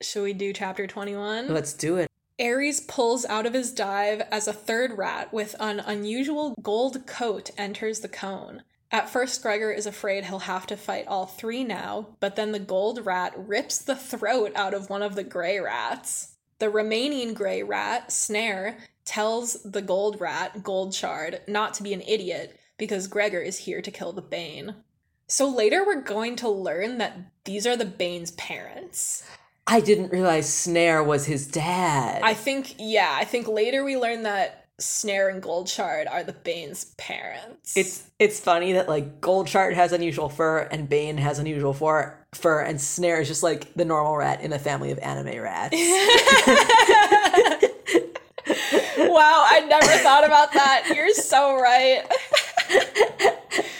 Should we do chapter 21? Let's do it. Ares pulls out of his dive as a third rat with an unusual gold coat enters the cone. At first, Gregor is afraid he'll have to fight all three now, but then the gold rat rips the throat out of one of the gray rats. The remaining gray rat, Snare, tells the gold rat, Goldshard, not to be an idiot because Gregor is here to kill the Bane. So later, we're going to learn that these are the Bane's parents. I didn't realize Snare was his dad. I think, yeah, I think later we learn that Snare and Goldshard are the Bane's parents. It's it's funny that like Goldshard has unusual fur and Bane has unusual fur, fur and Snare is just like the normal rat in a family of anime rats. wow, I never thought about that. You're so right.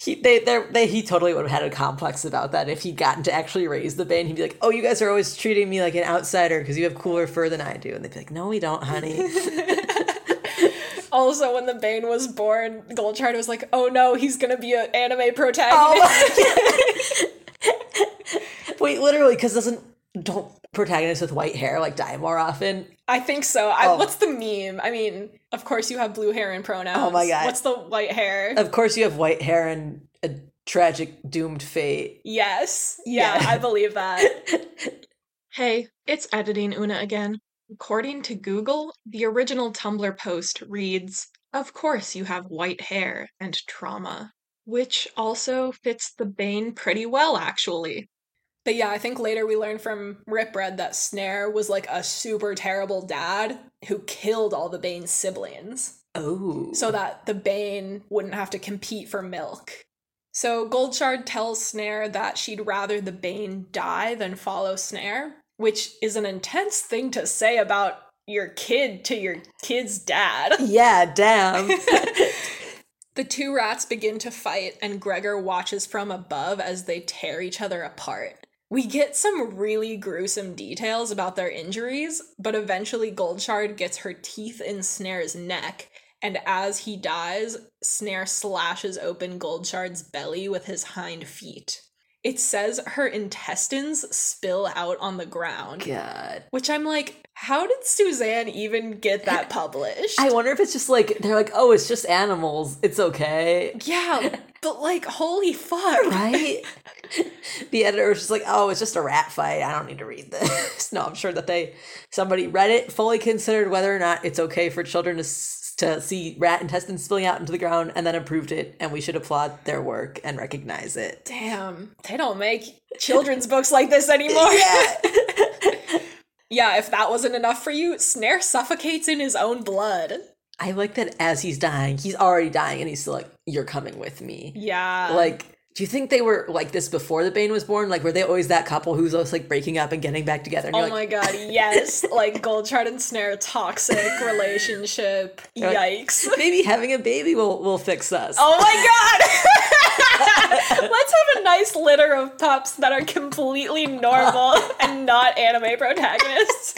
he they they he totally would have had a complex about that if he'd gotten to actually raise the Bane. He'd be like, "Oh, you guys are always treating me like an outsider because you have cooler fur than I do," and they'd be like, "No, we don't, honey." Also, when the Bane was born, Goldshard was like, "Oh no, he's gonna be an anime protagonist." Oh Wait, literally, because doesn't don't protagonists with white hair like die more often? I think so. I, oh. What's the meme? I mean, of course you have blue hair and pronouns. Oh my god! What's the white hair? Of course you have white hair and a tragic doomed fate. Yes. Yeah, yeah. I believe that. hey, it's editing Oona again. According to Google, the original Tumblr post reads, Of course you have white hair and trauma. Which also fits the Bane pretty well, actually. But yeah, I think later we learned from Ripred that Snare was like a super terrible dad who killed all the Bane's siblings. Oh. So that the Bane wouldn't have to compete for milk. So Goldshard tells Snare that she'd rather the Bane die than follow Snare, which is an intense thing to say about your kid to your kid's dad. Yeah, damn. the two rats begin to fight, and Gregor watches from above as they tear each other apart. We get some really gruesome details about their injuries, but eventually Goldshard gets her teeth in Snare's neck, and as he dies, Snare slashes open Goldshard's belly with his hind feet it says her intestines spill out on the ground. God. Which I'm like, how did Suzanne even get that published? I wonder if it's just like they're like, oh, it's just animals. It's okay. Yeah, but like, holy fuck. Right? the editor was just like, oh, it's just a rat fight. I don't need to read this. no, I'm sure that they somebody read it, fully considered whether or not it's okay for children to to see rat intestines spilling out into the ground and then approved it and we should applaud their work and recognize it. Damn. They don't make children's books like this anymore. Yeah yeah if that wasn't enough for you snare suffocates in his own blood. I like that as he's dying he's already dying and he's still like you're coming with me. Yeah. Like do you think they were like this before the Bane was born? Like, were they always that couple who's always like breaking up and getting back together? oh like, my god, yes! like Goldshard and Snare, toxic relationship. Yikes! Maybe having a baby will will fix us. Oh my god! Let's have a nice litter of pups that are completely normal and not anime protagonists.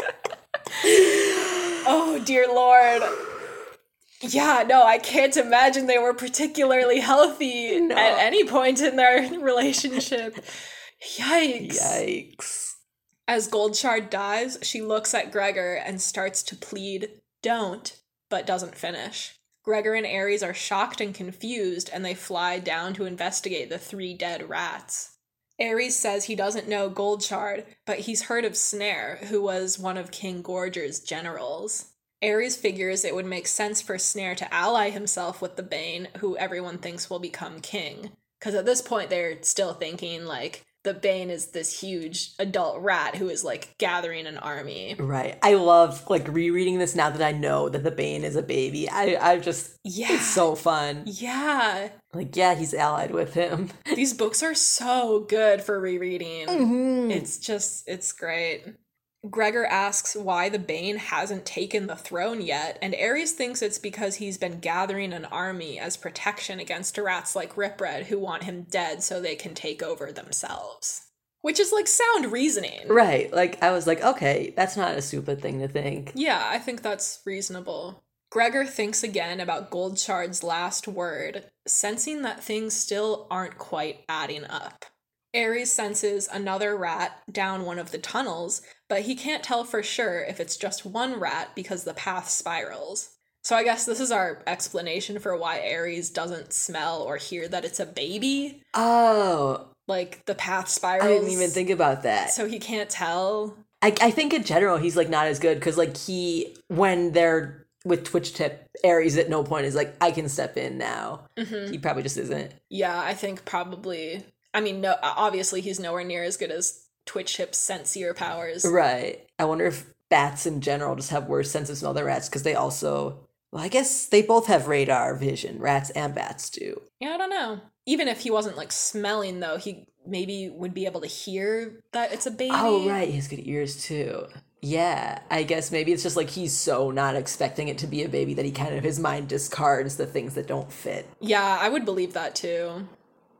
oh dear lord. Yeah, no, I can't imagine they were particularly healthy no. at any point in their relationship. Yikes. Yikes. As Goldshard dies, she looks at Gregor and starts to plead, don't, but doesn't finish. Gregor and Ares are shocked and confused, and they fly down to investigate the three dead rats. Ares says he doesn't know Goldshard, but he's heard of Snare, who was one of King Gorger's generals. Ares figures it would make sense for Snare to ally himself with the Bane, who everyone thinks will become king. Because at this point, they're still thinking, like, the Bane is this huge adult rat who is like gathering an army. Right. I love like rereading this now that I know that the Bane is a baby. I I just Yeah. it's so fun. Yeah. Like yeah, he's allied with him. These books are so good for rereading. Mhm. It's just, it's great. Gregor asks why the Bane hasn't taken the throne yet, and Ares thinks it's because he's been gathering an army as protection against rats like Ripred who want him dead so they can take over themselves. Which is like sound reasoning. Right. Like I was like, okay, that's not a stupid thing to think. Yeah, I think that's reasonable. Gregor thinks again about Goldshard's last word, sensing that things still aren't quite adding up. Ares senses another rat down one of the tunnels, but he can't tell for sure if it's just one rat because the path spirals. So I guess this is our explanation for why Ares doesn't smell or hear that it's a baby. Oh, Like the path spirals. I didn't even think about that. So he can't tell. I, I think in general he's like not as good because like he when they're with Twitch tip Ares at no point is like I can step in now. Mhm. He probably just isn't. Yeah, I think probably. I mean, no. Obviously, he's nowhere near as good as Twitchtip's sensier powers. Right. I wonder if bats in general just have worse sense of smell than rats because they also. Well, I guess they both have radar vision. Rats and bats do. Yeah, I don't know. Even if he wasn't like smelling, though, he maybe would be able to hear that it's a baby. Oh, right. He has good ears too. Yeah, I guess maybe it's just like he's so not expecting it to be a baby that he kind of his mind discards the things that don't fit. Yeah, I would believe that too.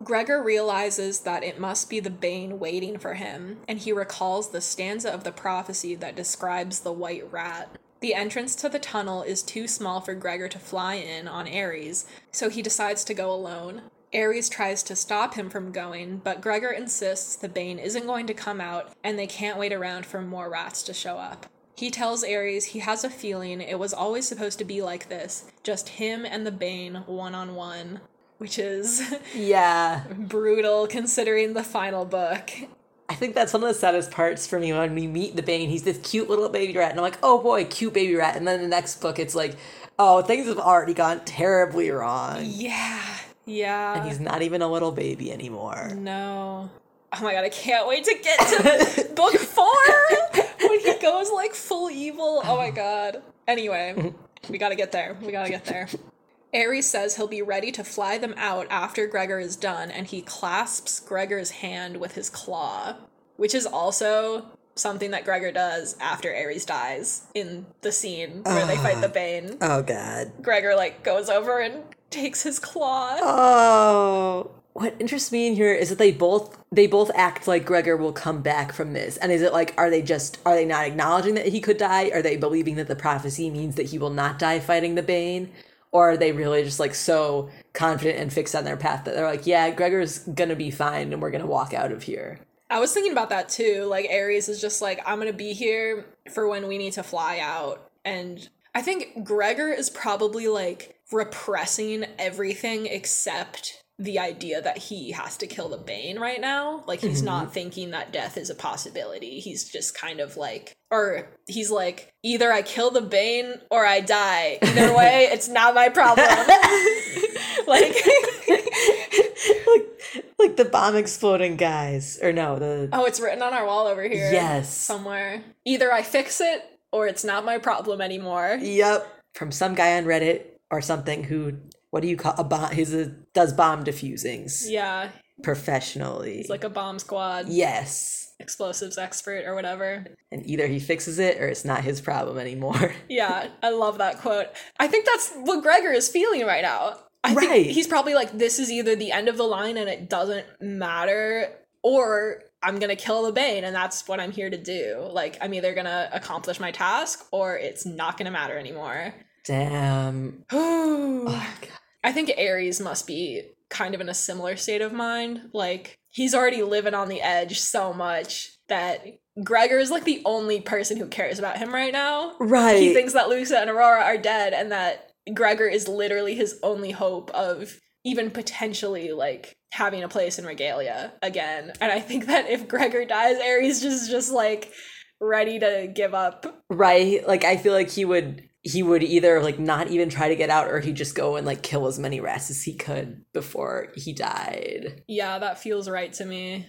Gregor realizes that it must be the Bane waiting for him, and he recalls the stanza of the prophecy that describes the white rat. The entrance to the tunnel is too small for Gregor to fly in on Ares, so he decides to go alone. Ares tries to stop him from going, but Gregor insists the Bane isn't going to come out and they can't wait around for more rats to show up. He tells Ares he has a feeling it was always supposed to be like this, just him and the Bane one on one, which is Yeah. brutal considering the final book. I think that's one of the saddest parts for me when we meet the Bane. He's this cute little baby rat, and I'm like, oh boy, cute baby rat. And then the next book, it's like, oh, things have already gone terribly wrong. Yeah, yeah. And he's not even a little baby anymore. No. Oh my god, I can't wait to get to book four when he goes like full evil. Oh my god. Anyway, we gotta get there. We gotta get there. Ares says he'll be ready to fly them out after Gregor is done, and he clasps Gregor's hand with his claw, which is also something that Gregor does after Ares dies in the scene where they fight the ah. Bane. Oh god. Gregor like goes over and takes his claw. Oh. What interests me in here is that they both they both act like Gregor will come back from this. And is it like are they just are they not acknowledging that he could die? Are they believing that the prophecy means that he will not die fighting the Bane? Or are they really just like so confident and fixed on their path that they're like, yeah, Gregor's gonna be fine and we're gonna walk out of here? I was thinking about that too. Like Ares is just like, I'm gonna be here for when we need to fly out. And I think Gregor is probably like repressing everything except the idea that he has to kill the Bane right now. Like he's mm-hmm. not thinking that death is a possibility. He's just kind of like or he's like, either I kill the Bane or I die. Either way, it's not my problem. like like like the bomb exploding guys. Or no, the Oh, it's written on our wall over here. Yes. Somewhere. Either I fix it or it's not my problem anymore. Yep. From some guy on Reddit or something who what do you call a bomb he's a does bomb diffusings Yeah. professionally. It's like a bomb squad, yes. explosives expert or whatever. And either he fixes it or it's not his problem anymore. Yeah, I love that quote. I think that's what Gregor is feeling right now. I Right. think he's probably like, this is either the end of the line and it doesn't matter, or I'm gonna kill the Bane and that's what I'm here to do. Like, I'm either gonna accomplish my task or it's not gonna matter anymore. Damn. Oh, God. I think Ares must be kind of in a similar state of mind. Like, he's already living on the edge so much that Gregor is like the only person who cares about him right now. Right. He thinks that Luxa and Aurora are dead and that Gregor is literally his only hope of even potentially like having a place in regalia again. And I think that if Gregor dies, Ares just just like ready to give up. Right? Like I feel like he would he would either like not even try to get out or he'd just go and like kill as many rats as he could before he died. Yeah, that feels right to me.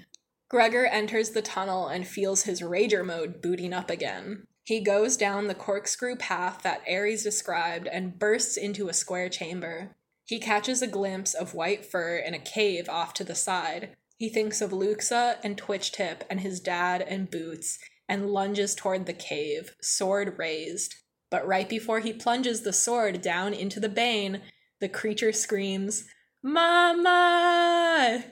Gregor enters the tunnel and feels his rager mode booting up again. He goes down the corkscrew path that Ares described and bursts into a square chamber. He catches a glimpse of white fur in a cave off to the side. He thinks of Luxa and Twitch Tip and his dad and Boots and lunges toward the cave, sword raised. But right before he plunges the sword down into the bane, the creature screams, Mama!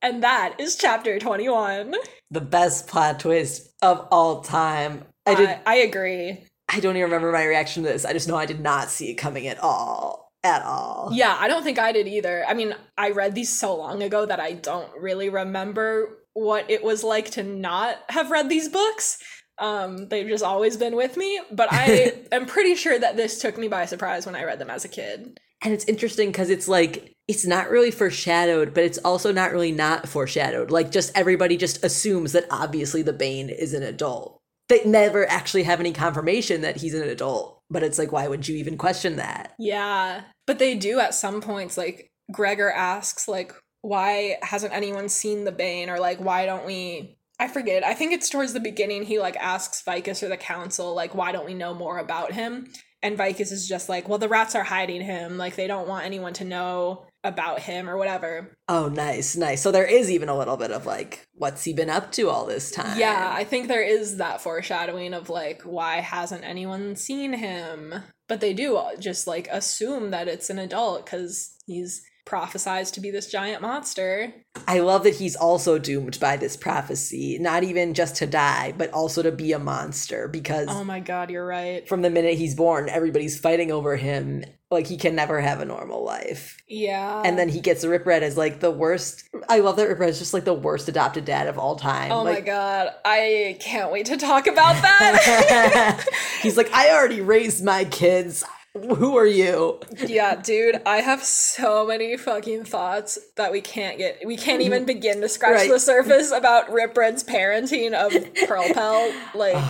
And that is chapter 21. The best plot twist of all time. I did I, I agree. I don't even remember my reaction to this. I just know I did not see it coming at all. At all. Yeah, I don't think I did either. I mean, I read these so long ago that I don't really remember what it was like to not have read these books. Um, they've just always been with me, but I am pretty sure that this took me by surprise when I read them as a kid. And it's interesting because it's like it's not really foreshadowed, but it's also not really not foreshadowed. Like just everybody just assumes that obviously the Bane is an adult. They never actually have any confirmation that he's an adult. But it's like, why would you even question that? Yeah. But they do at some points, like Gregor asks, like, why hasn't anyone seen the Bane? Or like, why don't we I forget. I think it's towards the beginning he like asks Vicus or the council, like, why don't we know more about him? And Vicus is just like, well, the rats are hiding him. Like, they don't want anyone to know about him or whatever. Oh, nice, nice. So there is even a little bit of like, what's he been up to all this time? Yeah, I think there is that foreshadowing of like, why hasn't anyone seen him? But they do just like assume that it's an adult because he's prophesized to be this giant monster. I love that he's also doomed by this prophecy, not even just to die, but also to be a monster because Oh my god, you're right. from the minute he's born, everybody's fighting over him. Like he can never have a normal life. Yeah. And then he gets Ripred as like the worst. I love that Ripred is just like the worst adopted dad of all time. Oh my god, I can't wait to talk about that. he's like, I already raised my kids. Who are you? yeah, dude, I have so many fucking thoughts that we can't get we can't even mm-hmm. begin to scratch Right. the surface about Rip Ripred's parenting of Pearlpelt. Like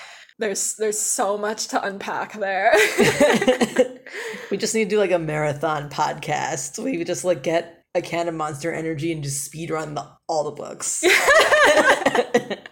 there's there's so much to unpack there. we just need to do like a marathon podcast. We just like get a can of Monster Energy and just speed run the, all the books.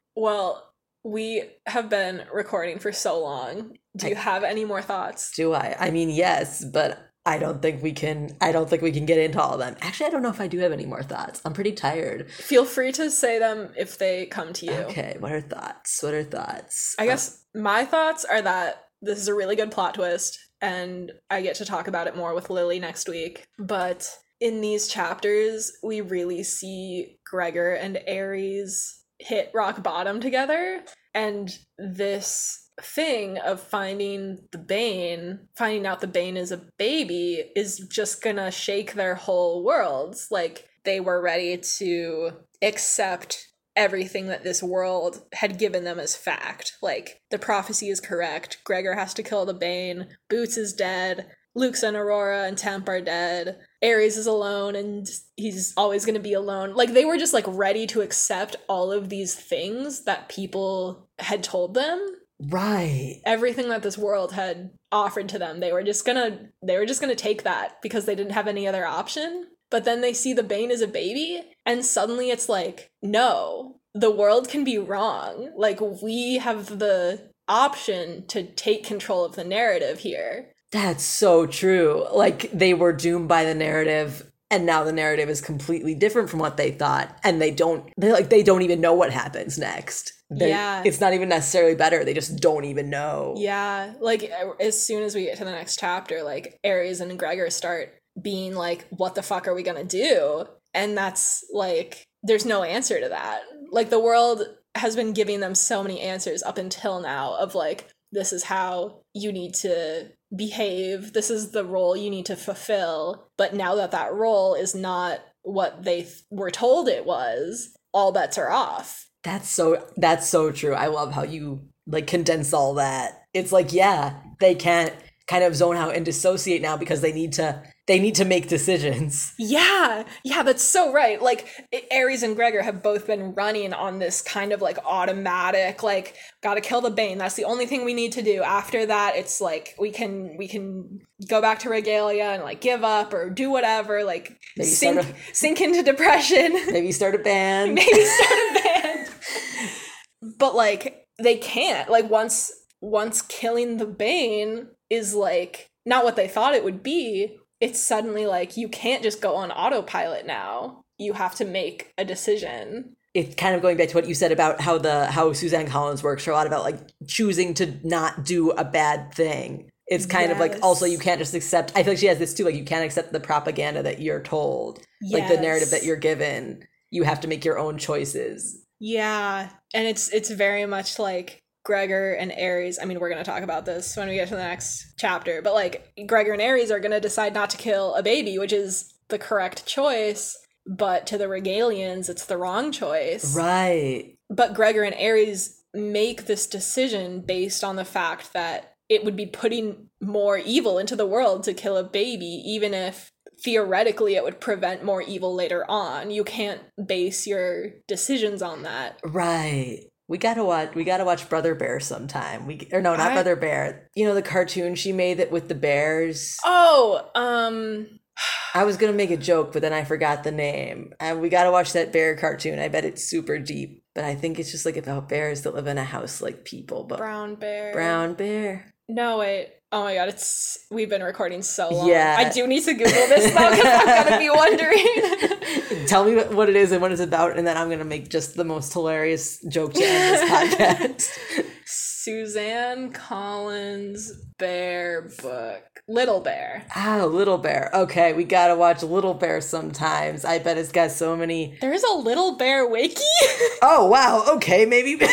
well, we have been recording for so long. Do you have any more thoughts? Do I? I mean, yes, but I don't think we can. I don't think we can get into all of them. Actually, I don't know if I do have any more thoughts. I'm pretty tired. Feel free to say them if they come to you. Okay, what are thoughts? What are thoughts? I guess my thoughts are that this is a really good plot twist, and I get to talk about it more with Lily next week. But in these chapters, we really see Gregor and Ares hit rock bottom together, and this thing of finding the Bane, finding out the Bane is a baby, is just gonna shake their whole worlds. Like, they were ready to accept everything that this world had given them as fact. Like, the prophecy is correct. Gregor has to kill the Bane. Boots is dead. Luxa and Aurora and Temp are dead. Ares is alone and he's always going to be alone. Like, they were just like ready to accept all of these things that people had told them. right. Everything that this world had offered to them. They were just gonna they were just gonna take that because they didn't have any other option. But then they see the Bane as a baby, and suddenly it's like, no, the world can be wrong. Like, we have the option to take control of the narrative here. That's so true. Like they were doomed by the narrative and now the narrative is completely different from what they thought and they don't they like they don't even know what happens next. They- Yeah. It's not even necessarily better. They just don't even know. Yeah, like as soon as we get to the next chapter, like Ares and Gregor start being like, what the fuck are we gonna do? And that's like, there's no answer to that. Like, the world has been giving them so many answers up until now of like, this is how you need to behave, this is the role you need to fulfill. But now that that role is not what they th- were told it was, all bets are off. That's so that's so true. I love how you like condense all that. It's like, yeah, they can't kind of zone out and dissociate now because they need to they need to make decisions. Yeah, yeah, that's so right. Like Ares and Gregor have both been running on this kind of like automatic, like gotta kill the Bane. That's the only thing we need to do. After that, it's like we can we can go back to regalia and like give up or do whatever. Like maybe sink a, sink into depression. Maybe start a band. maybe start a band. but like they can't. Like once once killing the Bane is like not what they thought it would be it's suddenly like you can't just go on autopilot now. You have to make a decision. It's kind of going back to what you said about how the how Suzanne Collins works for a lot about like choosing to not do a bad thing. It's kind yes. of like also you can't just accept I feel like she has this too, like you can't accept the propaganda that you're told. Yes. Like the narrative that you're given. You have to make your own choices. Yeah. And it's it's very much like Gregor and Ares, I mean, we're going to talk about this when we get to the next chapter, but like Gregor and Ares are going to decide not to kill a baby, which is the correct choice, but to the Regalians, it's the wrong choice. Right. But Gregor and Ares make this decision based on the fact that it would be putting more evil into the world to kill a baby, even if theoretically it would prevent more evil later on. You can't base your decisions on that. Right. We gotta watch. We gotta watch Brother Bear sometime. We or no, not I, Brother Bear. You know the cartoon she made that with the bears. Oh, um, I was gonna make a joke, but then I forgot the name. And we gotta watch that bear cartoon. I bet it's super deep, but I think it's just like about bears that live in a house like people. But brown bear. Brown bear. No wait. Oh my god, it's we've been recording so long. Yeah. I do need to Google this though because I'm gonna be wondering. Tell me what it is and what it's about, and then I'm gonna make just the most hilarious joke to end this podcast. Suzanne Collins Bear book. Little Bear. Oh, Little Bear. Okay, we gotta watch Little Bear sometimes. I bet it's got so many. There is a Little Bear wiki. oh wow. Okay, maybe.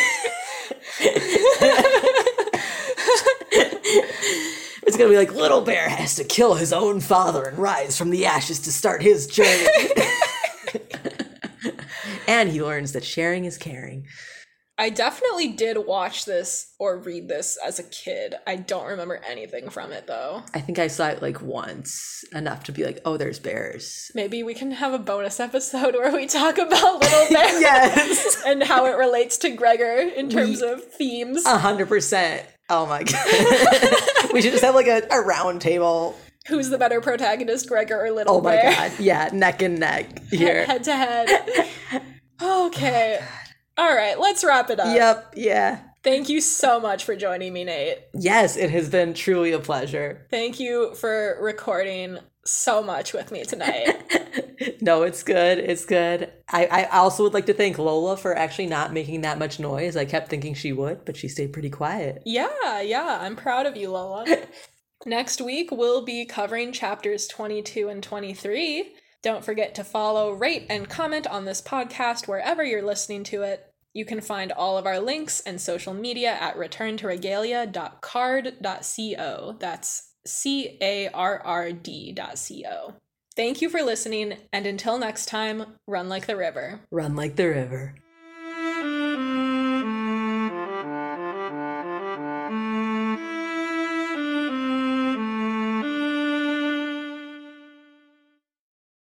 It's gonna be like Little Bear has to kill his own father and rise from the ashes to start his journey. And he learns that sharing is caring. I definitely did watch this or read this as a kid. I don't remember anything from it though. I think I saw it like once, enough to be like, oh, there's bears. Maybe we can have a bonus episode where we talk about Little bears yes. and how it relates to Gregor in terms we, of themes. A hundred percent. Oh my god. we should just have like a, a round table. Who's the better protagonist, Gregor or Little Bear? Oh my god. Yeah, neck and neck here. head to head. Okay. Oh, All right, let's wrap it up. Yep, yeah. Thank you so much for joining me, Nate. Yes, it has been truly a pleasure. Thank you for recording so much with me tonight. no, it's good. It's good. I, I also would like to thank Lola for actually not making that much noise. I kept thinking she would, but she stayed pretty quiet. Yeah, yeah. I'm proud of you, Lola. Next week, we'll be covering chapters 22 and 23. Don't forget to follow, rate, and comment on this podcast wherever you're listening to it. You can find all of our links and social media at returntoregalia.carrd.co. That's C A R R D dot Thank you for listening, and until next time, run like the river. Run like the river.